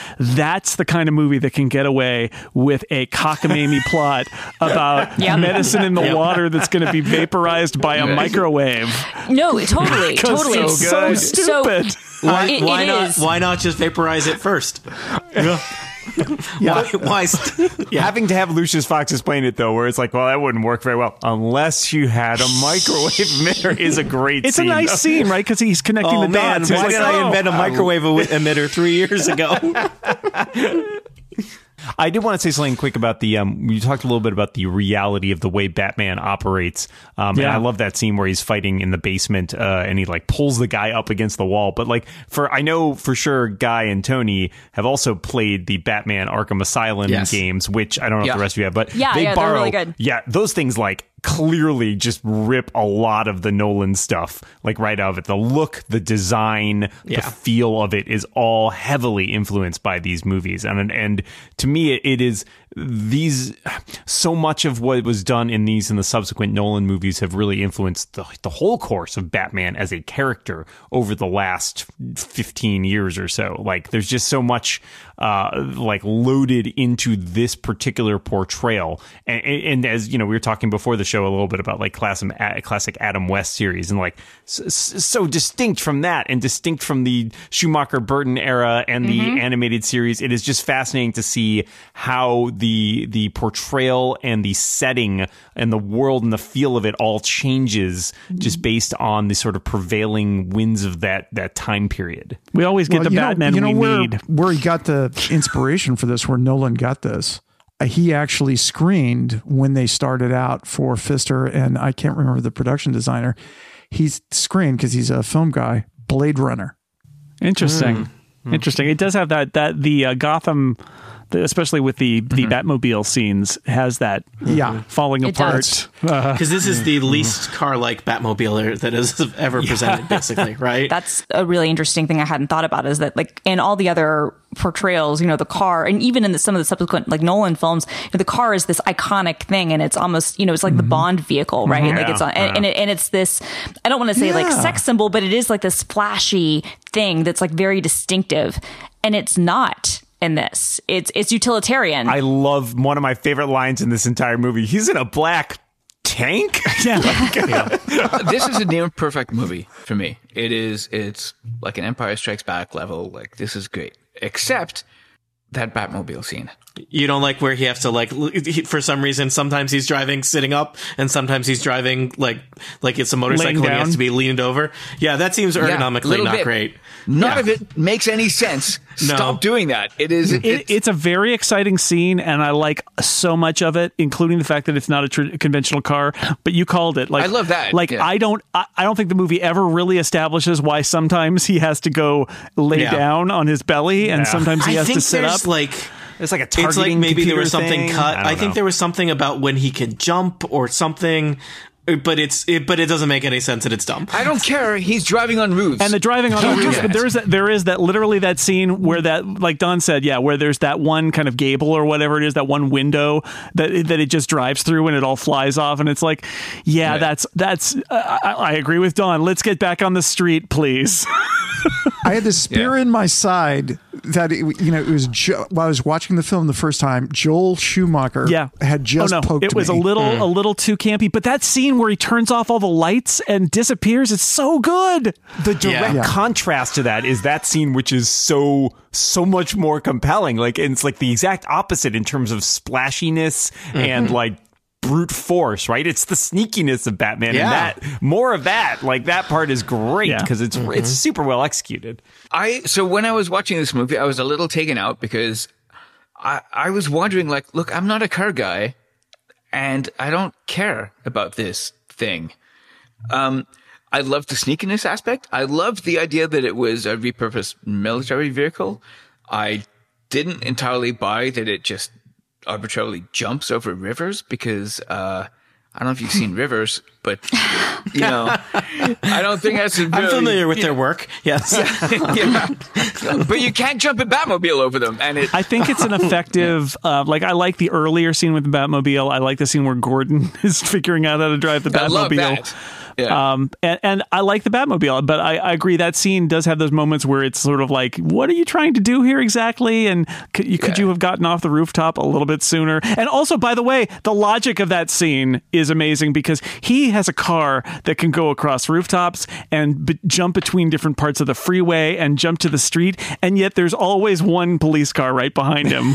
that's the kind of movie that can get away with a cockamamie plot about Yeah. medicine in the water that's going to be vaporized by a microwave. No, totally, totally. it's so stupid. Why, it- why it not? is. Why not just vaporize it first? Why? why st- yeah. Having to have Lucius Fox explain it though, where it's like, well, that wouldn't work very well unless you had a microwave emitter. Is a great. It's a nice though. scene, right? Because he's connecting Oh the man, dots. why He's like, did I oh. invent a oh. microwave emitter three years ago? I did want to say something quick about the. Um, you talked a little bit about the reality of the way Batman operates. Um, And I love that scene where he's fighting in the basement uh, and he like pulls the guy up against the wall. But like for I know for sure, Guy and Tony have also played the Batman Arkham Asylum Yes. games, which I don't know Yeah. if the rest of you have, but Yeah, they yeah, borrow. really good. Yeah, those things like clearly just rip a lot of the Nolan stuff like right out of it. The look, the design, Yeah. the feel of it is all heavily influenced by these movies and and to me it, it is these so much of what was done in these and the subsequent Nolan movies have really influenced the, the whole course of Batman as a character over the last 15 years or so. Like there's just so much uh like loaded into this particular portrayal. And, and, as you know we were talking before the show a little bit about like classic classic Adam West series and like s- s- so distinct from that and distinct from the Schumacher Burton era and the animated series. It is just fascinating to see how the the portrayal and the setting and the world and the feel of it all changes just based on the sort of prevailing winds of that that time period We always get Well, the you know- Batman you know, we where, need. Where he got the inspiration for this, where Nolan got this, uh, he actually screened when they started out for Pfister, and I can't remember the production designer. He's screened because he's a film guy. Blade Runner. Interesting. Hmm. Interesting. It does have that that the uh, Gotham especially with the the mm-hmm. Batmobile scenes, has that Yeah. falling It apart. does. Uh, because this is the mm-hmm. least car-like Batmobile er, that is ever presented, basically, right? that's a really interesting thing I hadn't thought about is that like in all the other portrayals, you know, the car and even in the, some of the subsequent like Nolan films, you know, the car is this iconic thing and it's almost, you know, it's like the mm-hmm. Bond vehicle, right? Like it's on, and, and, it, and it's this, I don't want to say like sex symbol, but it is like this flashy thing that's like very distinctive and it's not in this. It's, it's utilitarian. I love one of my favorite lines in this entire movie. He's in a black tank. Yeah. this is a near perfect movie for me. It is. It's like an Empire Strikes Back level. Like this is great, except that Batmobile scene. You don't like where he has to like he, for some reason sometimes he's driving sitting up and sometimes he's driving like like it's a motorcycle and he has to be leaned over yeah that seems ergonomically little not bit. great None Yeah. of it makes any sense. No. Stop doing that. It is. It, it's, it's a very exciting scene, and I like so much of it, including the fact that it's not a tr- conventional car. But you called it like I love that, Like yeah. I don't, I, I don't think the movie ever really establishes why sometimes he has to go lay Yeah. down on his belly, and sometimes he I has think to sit up. like It's like a it's like targeting maybe there was something thing. cut I, I, think know. there was something about when he can jump or something but it's it, but it doesn't make any sense and it's dumb I don't care. He's driving on roofs. and the driving on Don't the do roof, that. but there is that, there is that literally that scene where that like Don said, yeah, where there's that one kind of gable or whatever it is, that one window that that it just drives through and it all flies off, and it's like, yeah, Right. that's that's uh, I, I agree with Don. Let's get back on the street, please. I had the spear Yeah. in my side that it, you know it was jo- while I was watching the film the first time. Joel Schumacher yeah, had just oh, no. poked It was me. a little a little too campy, but that scene where he turns off all the lights and disappears, it's so good. the direct Yeah. contrast to that is that scene which is so so much more compelling like and it's like the exact opposite in terms of splashiness mm-hmm. and like brute force right it's the sneakiness of batman Yeah. and that more of that like that part is great Yeah. because it's mm-hmm. it's super well executed I so when I was watching this movie, I was a little taken out because I I was wondering like, look, I'm not a car guy, and I don't care about this thing. Um, I love the sneakiness aspect. I loved the idea that it was a repurposed military vehicle. I didn't entirely buy that it just arbitrarily jumps over rivers because uh, I don't know if you've seen rivers, but you know, I don't think that's. I'm familiar with their work yes yeah. but you can't jump a Batmobile over them, and it. I think it's an effective. Uh, like I like the earlier scene with the Batmobile. I like the scene where Gordon is figuring out how to drive the I love Batmobile. That. Yeah. Um, and, and I like the Batmobile, but I, I agree that scene does have those moments where it's sort of like, what are you trying to do here exactly? And could you, could Yeah. you have gotten off the rooftop a little bit sooner? And also, by the way, the logic of that scene is amazing because he has a car that can go across rooftops and b- jump between different parts of the freeway and jump to the street, and yet there's always one police car right behind him.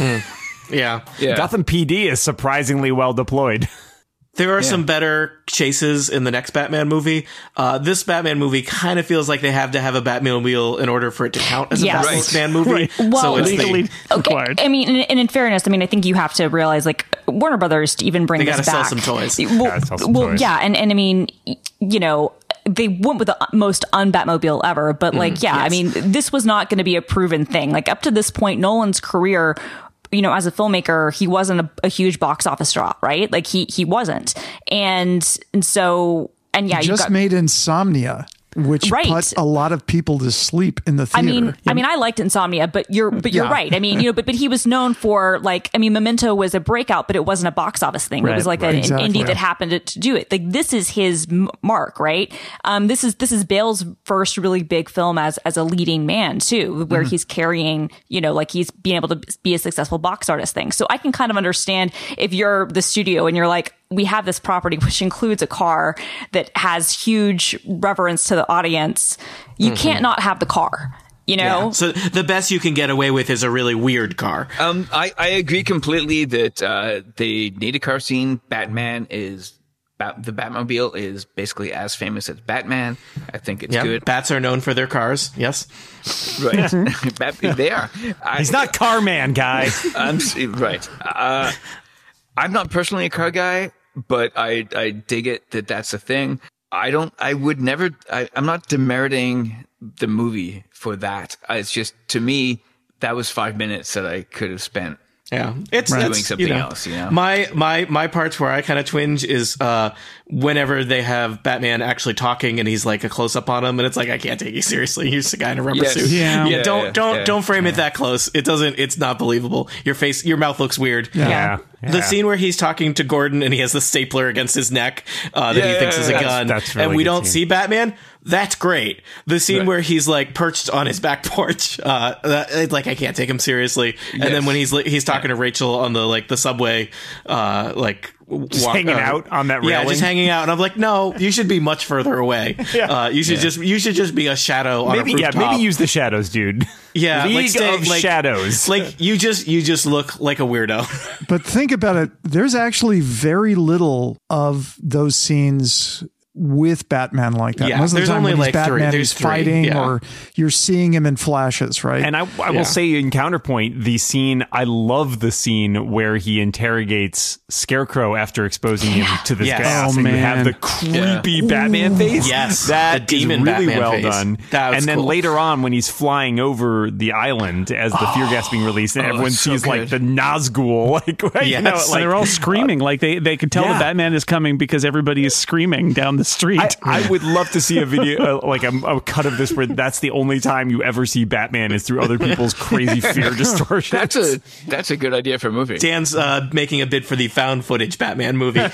yeah yeah. gotham pd is surprisingly well deployed There are some better chases in the next Batman movie. Uh, this Batman movie kind of feels like they have to have a Batmobile in order for it to count as a Yes. Batman movie. Well, so it's Legally the, required. I mean, and, and in fairness, I mean, I think you have to realize, like, Warner Brothers to even bring They this gotta sell back. some toys. Well, Gotta sell some well, toys. yeah, and and I mean, you know. They went with the most un-Batmobile ever, but like, yeah, I mean, this was not going to be a proven thing. Like up to this point, Nolan's career, you know, as a filmmaker, he wasn't a, a huge box office draw, right? Like he he wasn't, and and so and yeah, you just got made Insomnia, which Right. put a lot of people to sleep in the theater. I theater. mean, I mean, I liked Insomnia, but you're, but you're Yeah. right. I mean, you know, but but he was known for like, I mean, Memento was a breakout, but it wasn't a box office thing. it was like right. an, Exactly. indie that happened to, to do it. Like this is his mark, right? Um, this is this is Bale's first really big film as as a leading man too, where he's carrying, you know, like he's being able to be a successful box artist thing. So I can kind of understand if you're the studio and you're like. We have this property, which includes a car that has huge reverence to the audience. You can't not have the car, you know? so the best you can get away with is a really weird car. Um, I, I agree completely that uh, they need a car scene. Batman is Bat, the Batmobile is basically as famous as Batman. I think it's Yeah, good. bats are known for their cars. Yes, Right, Bat, they are. I, he's not car man guy I'm right. Uh, I'm not personally a car guy, but I I dig it that that's a thing. I don't. I would never. I, I'm not demeriting the movie for that. It's just to me that was five minutes that I could have spent Yeah, it's doing something you know, else, you know? My my my parts where I kind of twinge is uh whenever they have Batman actually talking and he's like a close up on him and it's like I can't take you seriously. You're just a guy in a rubber Yes. suit. Yeah. Yeah, don't yeah, don't yeah. don't frame it that close. It doesn't. It's not believable. Your face, your mouth looks weird. Yeah. The scene where he's talking to Gordon and he has the stapler against his neck uh, that he thinks is a that's- gun, that's a really and we don't scene. see Batman. That's great. The scene where he's like perched on his back porch, uh, that, like I can't take him seriously. And then when he's li- he's talking to Rachel on the like the subway, uh, like Just hanging out on that Yeah, railing? just hanging out. And I'm like, no, you should be much further away. Uh, you should just you should just be a shadow on Maybe a yeah, maybe use the shadows, dude. Yeah, League like stay- of like- Shadows. like you just you just look like a weirdo. But think about it. There's actually very little of those scenes with Batman like that. Yeah, Most of the there's time only when he's like Batman, three. he's There's three, fighting, yeah. or you're seeing him in flashes, right? And I, I will say in counterpoint, the scene I love the scene where he interrogates Scarecrow after exposing him to this Yes. gas. Oh, and you man. have the creepy Batman face. Yes, that the is demon really Batman well face. done. That was and then cool. later on, when he's flying over the island as the fear gas being released, and Oh, everyone it's so sees like the Nazgul, like you know, Yes. like they're all screaming like they they can tell Yeah. the Batman is coming because everybody is screaming down the street. I, I would love to see a video, uh, like a, a cut of this, where that's the only time you ever see Batman is through other people's crazy fear distortions. That's a that's a good idea for a movie. Dan's uh, making a bid for the found footage Batman movie.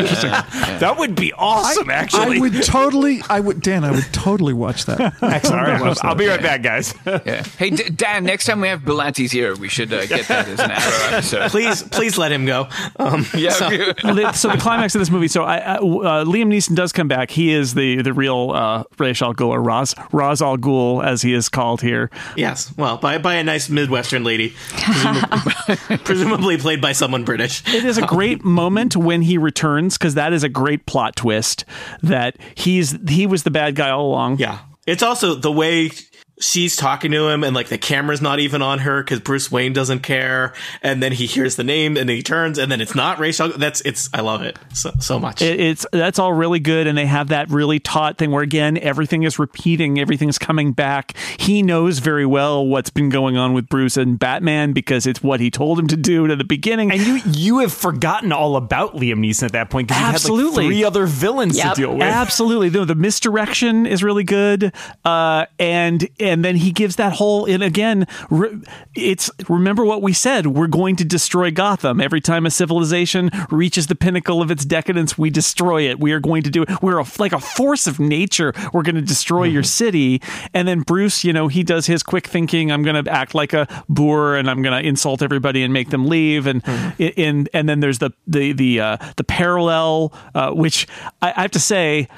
that would be awesome. actually, I would totally, I would, Dan, I would totally watch that. Excellent. All right, well, I'll be right back, guys. Yeah. Hey, D- Dan. Next time we have Belanti's here, we should uh, get that as an Arrow episode. please, please let him go. Um, Yeah. so- The- so the climax of this movie. So I, I, uh, Liam Neeson does come back. He is the the real uh, Ra's al Ghul or Raz Raz al Ghul as he is called here. yes, well, by by a nice Midwestern lady, presumably, presumably played by someone British. It is a great moment when he returns because that is a great plot twist that he's he was the bad guy all along. Yeah, it's also the way she's talking to him, and like the camera's not even on her because Bruce Wayne doesn't care, and then he hears the name and he turns, and then it's not Rachel. That's it's. I love it so so much. It, it's that's all really good, and they have that really taut thing where again everything is repeating, everything's coming back. He knows very well what's been going on with Bruce and Batman because it's what he told him to do to the beginning. And you you have forgotten all about Liam Neeson at that point because you had Absolutely. like three other villains Yep. to deal with. Absolutely, no, the misdirection is really good, uh, and and then he gives that whole and again, re, it's remember what we said: we're going to destroy Gotham every time a civilization reaches the pinnacle of its decadence. We destroy it. We are going to do it. We're a, like a force of nature. We're going to destroy your city. And then Bruce, you know, he does his quick thinking. I'm going to act like a boor, and I'm going to insult everybody and make them leave. And in and then there's the the the uh, the parallel, uh, which I, I have to say.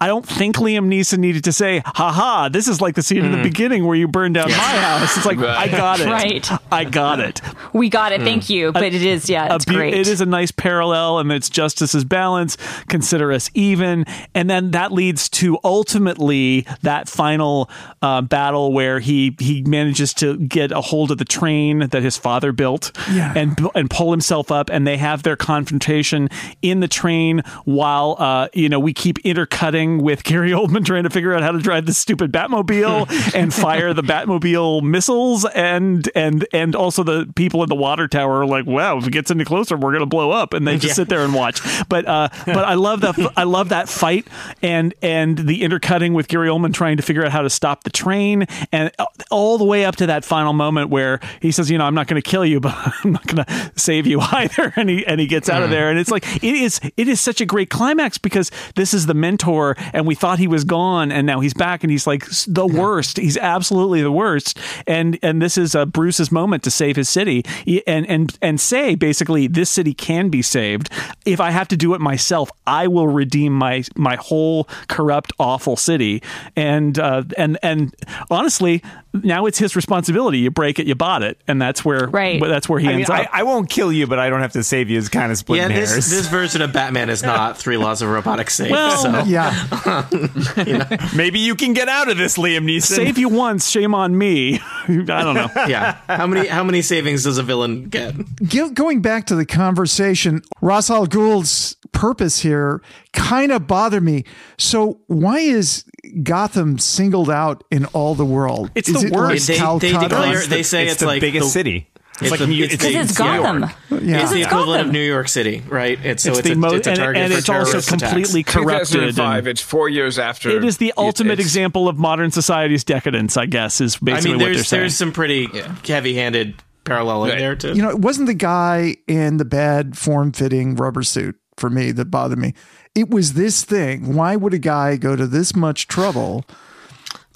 I don't think Liam Neeson needed to say, haha, this is like the scene in the beginning where you burned down my house. It's like, I got it. Right. I got it. We got it. Thank you. But it is, yeah, it's A great. It is a nice parallel, and it's justice is balance. Consider us even, and then that leads to ultimately that final uh, battle where he he manages to get a hold of the train that his father built, Yeah. and and pull himself up, and they have their confrontation in the train while uh, you know we keep intercutting with Gary Oldman trying to figure out how to drive the stupid Batmobile and fire the Batmobile missiles, and and and also the people in the water tower are like, wow, if it gets any closer, we're gonna blow up, and they just Yeah. sit there and watch. But uh, but I love that I love that fight and and the intercutting with Gary Oldman trying to figure out how to stop the train, and all the way up to that final moment where he says, you know, I'm not going to kill you, but I'm not going to save you either, and he and he gets out of there, and it's like it is it is such a great climax because this is the mentor, and we thought he was gone, and now he's back, and he's like s- the worst. He's absolutely the worst, and and this is uh, Bruce's moment to save his city, and and and say basically this city can be saved if I have to do it myself. I will redeem my my whole corrupt, awful city, and uh, and and honestly, now it's his responsibility. You break it, you bought it, and that's where Right. That's where he I mean, ends I, up. I won't kill you, but I don't have to save you. Is kind of splitting yeah, this hairs. this version of Batman is not three laws of robotics safe. Well, so. Yeah. Maybe you can get out of this, Liam Neeson. Save you once, shame on me. I don't know. yeah. How many how many savings does a villain get? Go- going back to the conversation, Ra's al Ghul's purpose here kind of bothered me. So why is Gotham singled out in all the world? It's Is the it worst. They- they declare- they say it's, it's the like biggest the- city. It's, like the, New- it's, it's- the- it's Gotham. York. Yeah. It's the equivalent Gotham. of New York City, right? It's so It's it's, the a, mo- it's a and- target and for it's also terrorist attacks. completely corrupted. 2005. It's four years after. It is the ultimate example of modern society's decadence, I guess, is basically I basically mean, what they're there's saying. there's some pretty Yeah. heavy-handed paralleling Right. there too. You know, it wasn't the guy in the bad form fitting rubber suit for me that bothered me. It was this thing. Why would a guy go to this much trouble?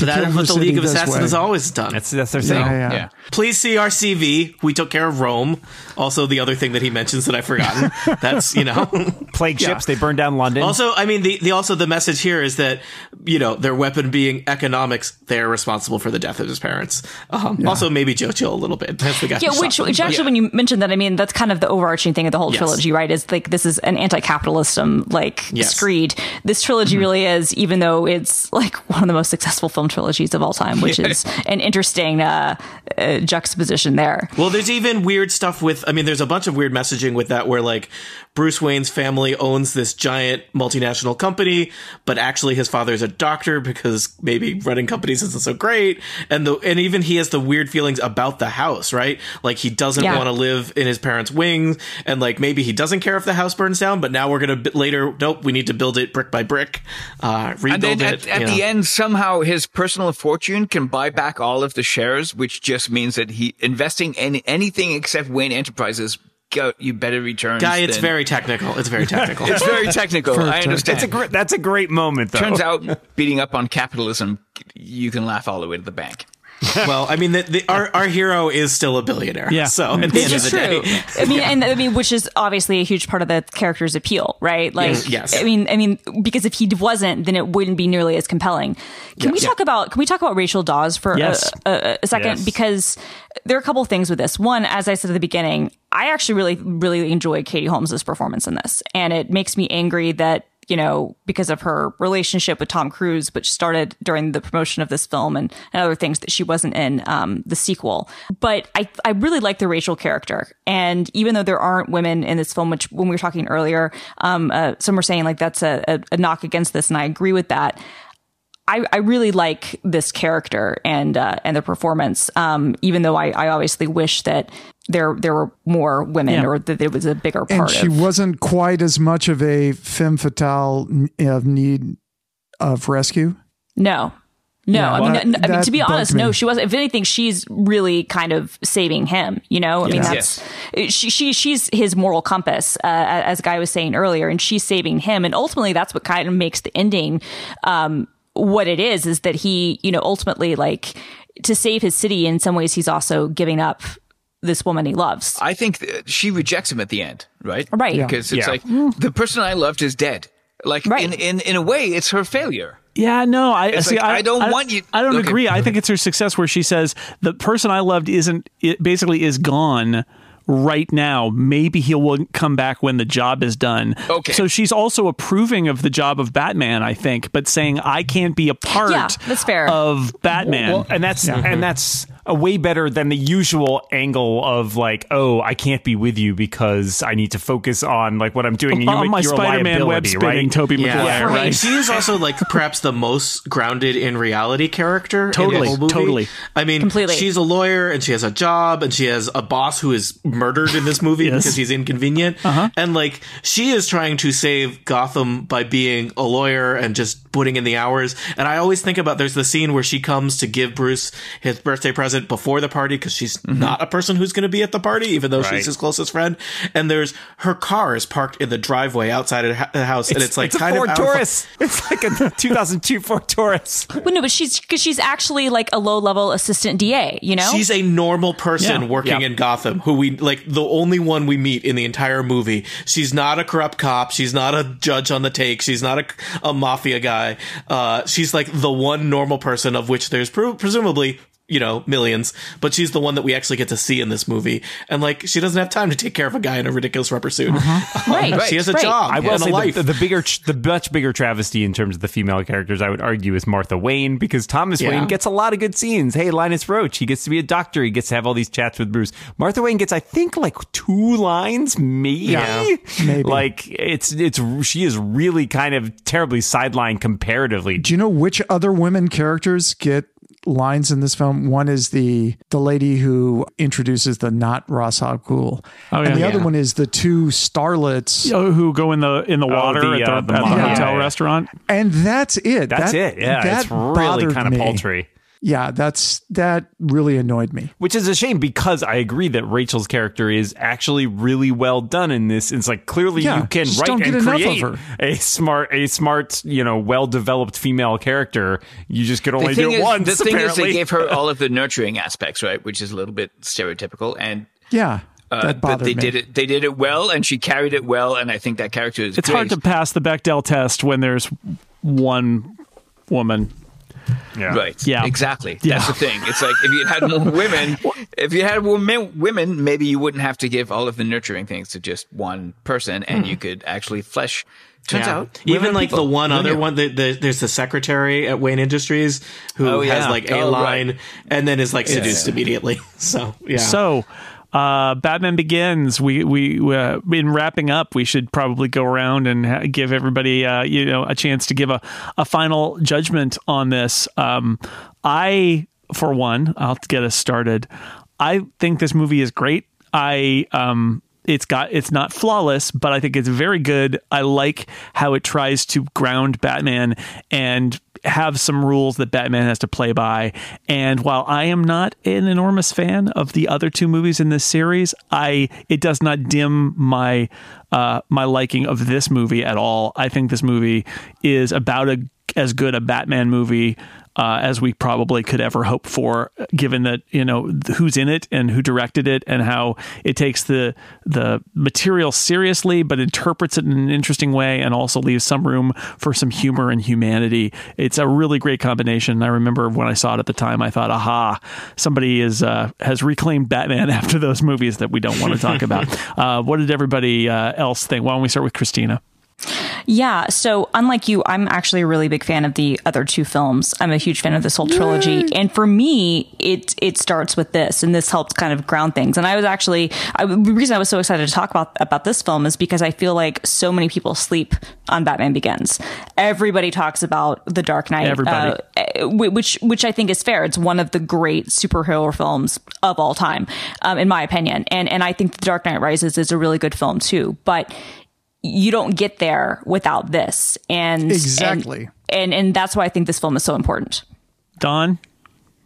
To that kill is what the city League of Assassins way? has always done. That's that's their thing. Yeah, yeah. Yeah. Please see our CV. We took care of Rome. Also, the other thing that he mentions that I've forgotten. That's you know. Plague ships. They burned down London. Also, I mean, the, the also the message here is that you know their weapon being economics, they're responsible for the death of his parents. Um, Also, maybe Joe Chill a little bit. That's the guy. Yeah, which, which actually, when you mentioned that, I mean, that's kind of the overarching thing of the whole Yes. trilogy, right? Is like this is an anti-capitalism like Yes. screed. This trilogy really is, even though it's like one of the most successful film trilogies of all time, which is an interesting uh, uh, juxtaposition there. Well, there's even weird stuff with. I mean, there's a bunch of weird messaging with that, where like Bruce Wayne's family owns this giant multinational company, but actually his father is a doctor because maybe running companies isn't so great, and the and even he has the weird feelings about the house, right? Like he doesn't Yeah. want to live in his parents' wings, and like maybe he doesn't care if the house burns down, but now we're gonna b- later. Nope, we need to build it brick by brick, uh, And rebuild then it. at, at the know. end, somehow his personal fortune can buy back all of the shares, which just means that he investing in anything except Wayne Enterprises. Go, you better return. Guy, it's very technical. It's very technical. it's very technical. I understand. That's a great. That's a great moment, though. Turns out, beating up on capitalism, you can laugh all the way to the bank. well, I mean, the, the, our our hero is still a billionaire. Yeah. So mm-hmm. at the Which end of is the true. day, I mean, and I mean, which is obviously a huge part of the character's appeal, right? Like, Yes, yes. I mean, I mean, because if he wasn't, then it wouldn't be nearly as compelling. Can we talk about? Can we talk about Rachel Dawes for Yes. a, a, a second? Yes. Because there are a couple of things with this. One, as I said at the beginning, I actually really, really enjoyed Katie Holmes's performance in this, and it makes me angry that you know, because of her relationship with Tom Cruise, which started during the promotion of this film and, and other things that she wasn't in um, the sequel. But I, I really like the Rachel character. And even though there aren't women in this film, which when we were talking earlier, um, uh, some were saying like that's a, a, a knock against this. And I agree with that. I, I really like this character and uh, and the performance, um, even though I, I obviously wish that there there were more women Yeah. or that there was a bigger and she of wasn't quite as much of a femme fatale of need of rescue. No. No, Yeah, I mean, that- no, I mean, to be honest, me. no, she wasn't. If anything, she's really kind of saving him. You know, I mean, Yeah. that's she, she, she's his moral compass, uh, as Guy was saying earlier, and she's saving him. And ultimately, that's what kind of makes the ending, um, what it is, is that he, you know, ultimately, like to save his city. In some ways, he's also giving up this woman he loves. I think she rejects him at the end, right? Right. Yeah. Because it's Yeah. like the person I loved is dead. Like Right. in, in in a way, it's her failure. Yeah, no, I It's see. like, I don't want you- I don't Okay. agree. I think it's her success where she says the person I loved isn't it basically is gone right now. Maybe he will come back when the job is done. Okay. So she's also approving of the job of Batman, I think, but saying I can't be a part Yeah, that's fair. of Batman. Well, and that's and that's a way better than the usual angle of like, oh, I can't be with you because I need to focus on like what I'm doing. And you on make my your Spider-Man web spinning right? Tobey Yeah, Maguire, Right. right? She is also like perhaps the most grounded in reality character. in the Totally, whole movie. totally. I mean, Completely. She's a lawyer and she has a job and she has a boss who is murdered in this movie Yes. because he's inconvenient. Uh-huh. And like she is trying to save Gotham by being a lawyer and just putting in the hours. And I always think about there's the scene where she comes to give Bruce his birthday present before the party because she's not a person who's going to be at the party, even though Right. she's his closest friend. And there's her car is parked in the driveway outside of the house, and it's like it's a kind Ford of out of- It's like a 2002 Ford Taurus. Well, no, but she's because she's actually like a low level assistant DA. You know, She's a normal person Yeah. working Yeah. in Gotham who we like the only one we meet in the entire movie. She's not a corrupt cop. She's not a judge on the take. She's not a, a mafia guy. Uh, she's like the one normal person of which there's pre- presumably you know millions, but she's the one that we actually get to see in this movie. And like she doesn't have time to take care of a guy in a ridiculous rubber suit. Mm-hmm. right? She has a right. job I will and a say life. the, the bigger, the much bigger travesty in terms of the female characters, I would argue, is Martha Wayne because Thomas Yeah. Wayne gets a lot of good scenes. Hey, Linus Roach, he gets to be a doctor. He gets to have all these chats with Bruce. Martha Wayne gets, I think, like two lines, maybe. Yeah, maybe. Like it's it's she is really kind of terribly sidelined comparatively. Do you know which other women characters get lines in this film. One is the the lady who introduces the not Ra's al Ghul, Oh, yeah. and the Yeah. other one is the two starlets, Oh, who go in the in the water the, at the, uh, at the the mom. hotel Yeah, yeah. restaurant. and that's it. That's That- it. Yeah, that it's really kind of me. paltry. Yeah, that's that really annoyed me. Which is a shame because I agree that Rachel's character is actually really well done in this. It's like clearly Yeah, you can write and create a smart, a smart, you know, well developed female character. You just could only do it is, once. the thing is, they gave her all of the nurturing aspects, right, which is a little bit stereotypical, and Yeah, uh, that but bothered they me. did it. They did it well, and she carried it well, and I think that character is. It's great. hard to pass the Bechdel test when there's one woman. Yeah. Right. Yeah. Exactly. Yeah. That's the thing. It's like if you had more women, if you had more women, maybe you wouldn't have to give all of the nurturing things to just one person, and hmm. you could actually flesh. Turns Yeah. out, even like people. the one other are- one, the, the, there's the secretary at Wayne Industries who Oh, yeah. has like a Oh, line right. and then is like seduced yeah. immediately. So yeah, So, uh, Batman Begins. We we uh, in wrapping up, we should probably go around and ha- give everybody uh, you know a chance to give a, a final judgment on this. Um, I, for one, I'll get us started. I think this movie is great. I um, it's got it's not flawless, but I think it's very good. I like how it tries to ground Batman and have some rules that Batman has to play by. And while I am not an enormous fan of the other two movies in this series, I it does not dim my uh, my liking of this movie at all. I think this movie is about a, as good a Batman movie uh, as we probably could ever hope for, given that you know who's in it and who directed it, and how it takes the the material seriously, but interprets it in an interesting way, and also leaves some room for some humor and humanity. It's a really great combination. I remember when I saw it at the time, I thought, "Aha! Somebody is uh, has reclaimed Batman after those movies that we don't want to talk about." uh, what did everybody uh, else think? Why don't we start with Christina? Yeah. So, unlike you, I'm actually a really big fan of the other two films. I'm a huge fan of this whole trilogy, and for me, it it starts with this, and this helps kind of ground things. And I was actually I, the reason I was so excited to talk about about this film is because I feel like so many people sleep on Batman Begins. Everybody talks about The Dark Knight, Everybody. uh, which which I think is fair. It's one of the great superhero films of all time, um, in my opinion. And and I think The Dark Knight Rises is a really good film too. But you don't get there without this, and Exactly. and and, and that's why I think this film is so important. Don,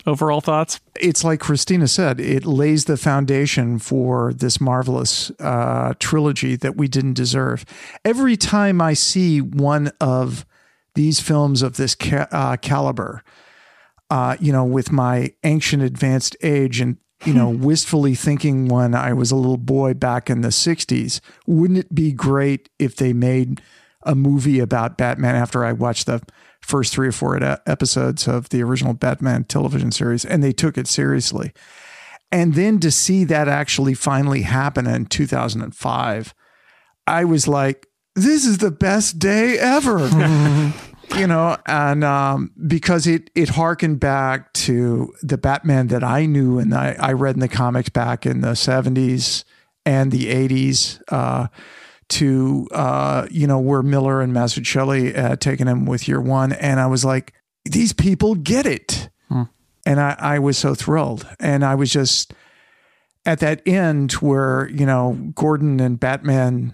overall thoughts? it's like Christina said, it lays the foundation for this marvelous uh, trilogy that we didn't deserve. Every time I see one of these films of this ca- uh, caliber, uh, you know, with my ancient advanced age and, you know, wistfully thinking when I was a little boy back in the 60s, wouldn't it be great if they made a movie about Batman after I watched the first three or four episodes of the original Batman television series and they took it seriously. And then to see that actually finally happen in 2005, I was like, this is the best day ever. you know, and um, because it it harkened back to the Batman that I knew and I, I read in the comics back in the 70s and the 80s. Uh, to uh, you know where Miller and Mazzucchelli uh, taking him with year one, and I was like, these people get it, and I, I was so thrilled, and I was just at that end where you know Gordon and Batman,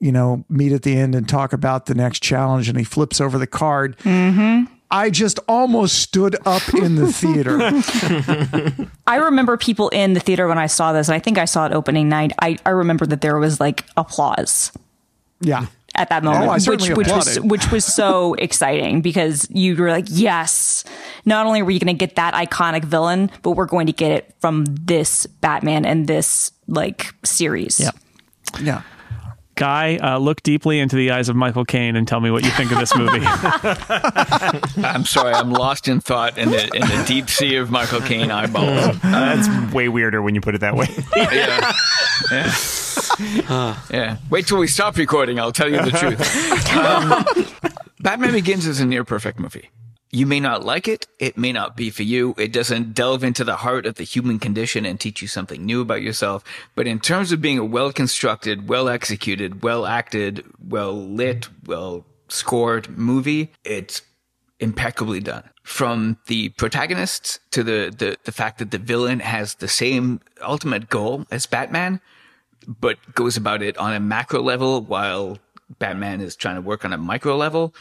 you know, meet at the end and talk about the next challenge, and he flips over the card. Mm-hmm. I just almost stood up in the theater. I remember people in the theater when I saw this, and I think I saw it opening night. I, I remember that there was like applause yeah. at that moment, Oh, I which which was which was so exciting because you were like, yes, not only are you going to get that iconic villain, but we're going to get it from this Batman and this like series. Yeah. Yeah. Guy, uh, look deeply into the eyes of Michael Caine and tell me what you think of this movie. I'm sorry, I'm lost in thought in the in the deep sea of Michael Caine eyeballs. That's way weirder when you put it that way. yeah. Yeah. yeah. Wait till we stop recording. I'll tell you the truth. Um, Batman Begins is a near perfect movie. You may not like it. It may not be for you. It doesn't delve into the heart of the human condition and teach you something new about yourself. But in terms of being a well constructed, well executed, well acted, well lit, well scored movie, it's impeccably done. From the protagonists to the, the, the fact that the villain has the same ultimate goal as Batman, but goes about it on a macro level while Batman is trying to work on a micro level.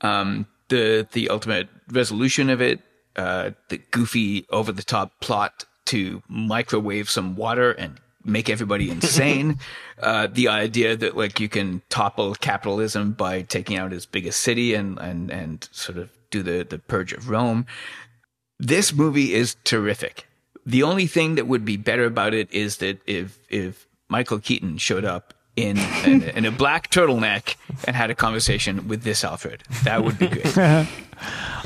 Um, the, the ultimate resolution of it, uh, the goofy over the top plot to microwave some water and make everybody insane. uh, the idea that like you can topple capitalism by taking out its biggest city and, and, and sort of do the, the purge of Rome. This movie is terrific. The only thing that would be better about it is that if, if Michael Keaton showed up in, in, in a black turtleneck and had a conversation with this Alfred, that would be great.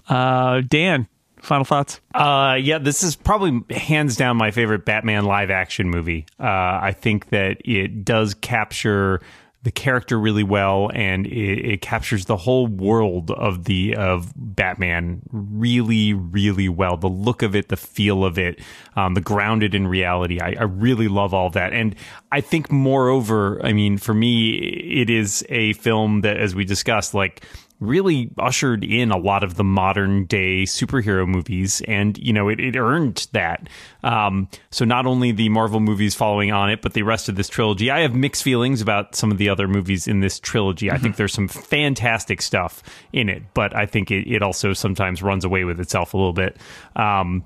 Uh, Dan, final thoughts? Uh, yeah, this is probably hands down my favorite Batman live action movie. Uh, I think that it does capture the character really well, and it, it, captures the whole world of the of Batman really, really well. The look of it, the feel of it, um, the grounded in reality. I, I really love all that, and I think moreover, I mean, for me, it is a film that, as we discussed, like really ushered in a lot of the modern day superhero movies and you know it, it earned that. Um, so not only the marvel movies following on it but the rest of this trilogy. I have mixed feelings about some of the other movies in this trilogy. Mm-hmm. i think there's some fantastic stuff in it but i think it, it also sometimes runs away with itself a little bit. Um,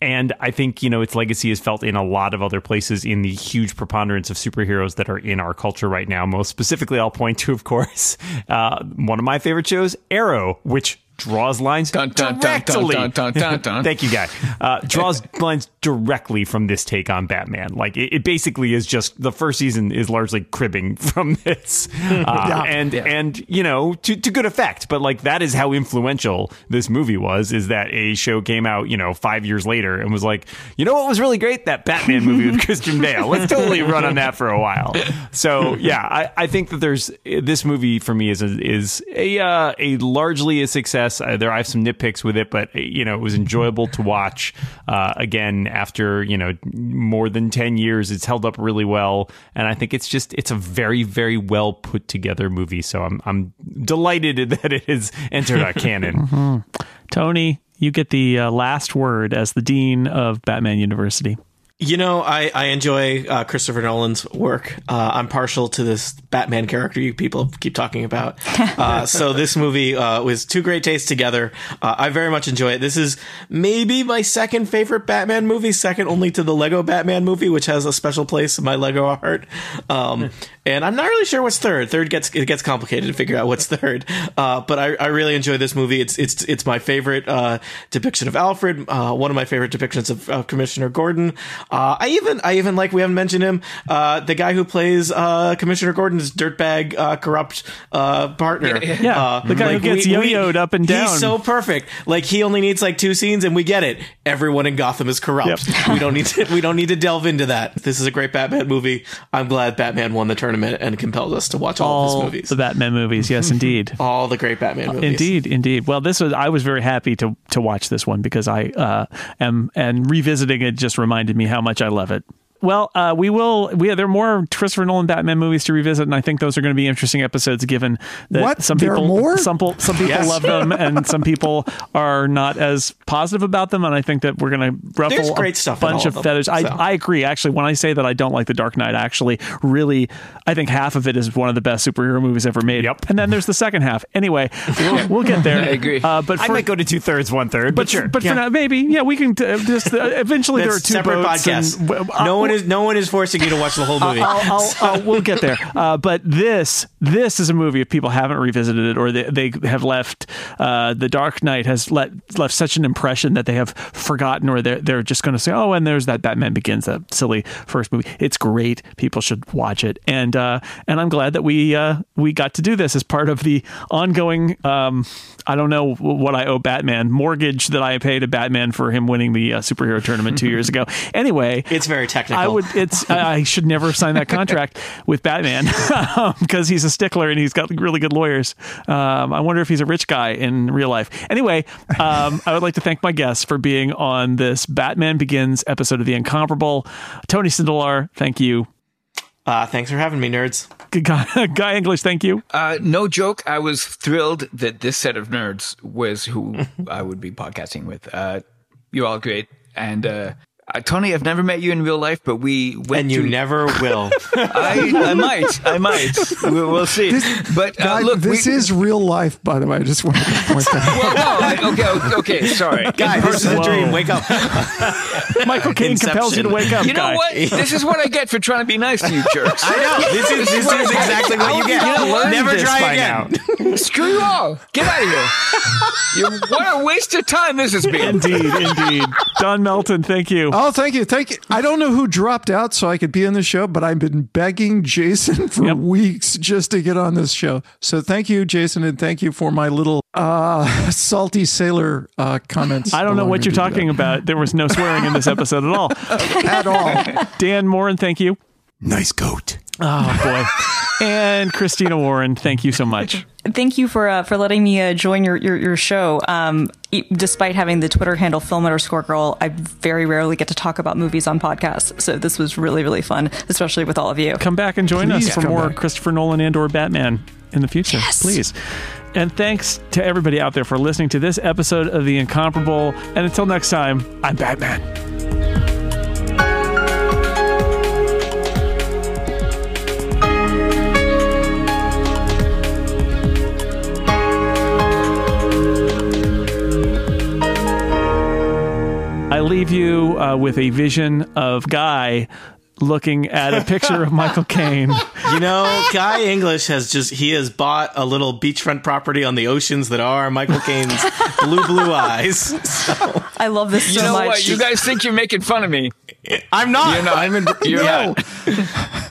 and I think, you know, its legacy is felt in a lot of other places in the huge preponderance of superheroes that are in our culture right now. Most specifically, I'll point to, of course, uh, one of my favorite shows, Arrow, which draws lines dun, dun, directly. Dun, Thank you, guy. Uh, draws lines directly from this take on Batman. Like it, it, basically is just the first season is largely cribbing from this, uh, yeah, and yeah. and you know to to good effect. But like that is how influential this movie was. Is that a show came out you know five years later and was like you know what was really great that Batman movie with Christian Bale. Let's totally run on that for a while. So yeah, I, I think that there's this movie for me is a, is a uh, a largely a success Uh, there, I have some nitpicks with it, but you know, it was enjoyable to watch. Uh, again, after you know more than ten years, it's held up really well, and I think it's just it's a very, very well put together movie. So I'm I'm delighted that it has entered our canon. mm-hmm. Tony, you get the uh, last word as the dean of Batman University. You know, I, I enjoy uh, Christopher Nolan's work. Uh, I'm partial to this Batman character you people keep talking about. Uh, so this movie uh, was two great tastes together. Uh, I very much enjoy it. This is maybe my second favorite Batman movie, second only to the Lego Batman movie, which has a special place in my Lego heart. Um, and I'm not really sure what's third. Third gets it gets complicated to figure out what's third. Uh, but I, I really enjoy this movie. It's it's it's my favorite uh, depiction of Alfred. Uh, one of my favorite depictions of Commissioner Gordon. Uh, I even I even like we haven't mentioned him. Uh, the guy who plays uh, Commissioner Gordon's dirtbag corrupt partner. Yeah, yeah. the guy like, who gets we, yo-yoed we, up and down. He's so perfect. Like he only needs like two scenes, and we get it. Everyone in Gotham is corrupt. Yep. we don't need to we don't need to delve into that. This is a great Batman movie. I'm glad Batman won the tournament tournament and compelled us to watch all, all of his movies. The Batman movies, yes, indeed. all the great Batman movies. Indeed, indeed. Well, this was I was very happy to to watch this one because I uh, am and revisiting it just reminded me how much I love it. Well, uh, we will. We there are more Christopher Nolan Batman movies to revisit, and I think those are going to be interesting episodes. Given that what? some there people, more? some, some people yes. love them, and some people are not as positive about them. And I think that we're going to ruffle There's great a stuff bunch of them, feathers. so. I, I agree. Actually, when I say that I don't like The Dark Knight, actually, really, I think half of it is one of the best superhero movies ever made. Yep. And then there's the second half. Anyway, we'll, we'll get there. I agree. Uh, but for, I might go to two thirds, one third. But, but sure. But yeah. for now, maybe yeah, we can t- just uh, eventually there are two separate podcasts. And, uh, no one is no one is forcing you to watch the whole movie. I'll, I'll, I'll, we'll get there. Uh, but this this is a movie if people haven't revisited it or they, they have left uh, the Dark Knight has let, left such an impression that they have forgotten or they're they're just going to say oh and there's that Batman Begins that silly first movie. It's great. People should watch it and uh, and I'm glad that we uh, we got to do this as part of the ongoing. Um, I don't know what I owe Batman mortgage that I paid to Batman for him winning the uh, superhero tournament two years ago. Anyway, it's very technical. I would. It's. I should never sign that contract with Batman because he's a stickler and he's got really good lawyers. Um, I wonder if he's a rich guy in real life. Anyway, um, I would like to thank my guests for being on this Batman Begins episode of The Incomparable. Tony Sindelar, thank you. Uh, thanks for having me, nerds. Guy, Guy English, thank you. Uh, no joke. I was thrilled that this set of nerds was who I would be podcasting with. Uh, you're all great. And uh, Tony, I've never met you in real life, but we went And you to- never will. I, I might. I might. We'll, we'll see. but uh, Guy, look, this we, is real life, by the way. I just want to point that out. Well, no. I- Okay. Okay. Sorry. Guy, this is a dream. Wake up. Michael Caine compels you to wake up, You know Guy. what? This is what I get for trying to be nice to you, jerks. I know. This is, this is exactly what you get. You learned Never this try by again. Screw you all. Get out of here. you, what a waste of time this has been. Indeed, indeed. Don Melton, thank you. Oh, thank you. Thank you. I don't know who dropped out so I could be on the show, but I've been begging Jason for Yep. weeks just to get on this show. So thank you, Jason, and thank you for my little uh, salty sailor uh, comments. I don't know what you're belonging to talking about. There was no swearing in this episode at all. at all. Dan Moren, thank you. Nice goat. Oh boy. And Christina Warren, thank you so much. Thank you for uh, for letting me uh, join your your, your show. Um, e- despite having the Twitter handle film underscore girl, I very rarely get to talk about movies on podcasts. So this was really really fun, especially with all of you. Come back and join Please us for more back. Christopher Nolan and or Batman in the future. Yes. Please. And thanks to everybody out there for listening to this episode of The Incomparable. And until next time, I'm Batman. Leave you uh, with a vision of Guy looking at a picture of Michael Caine. You know, Guy English has just he has bought a little beachfront property on the oceans that are Michael Caine's blue blue eyes. So, I love this You so know much. what? You guys think you're making fun of me. I'm not. You're not. I'm in, You're yeah. not.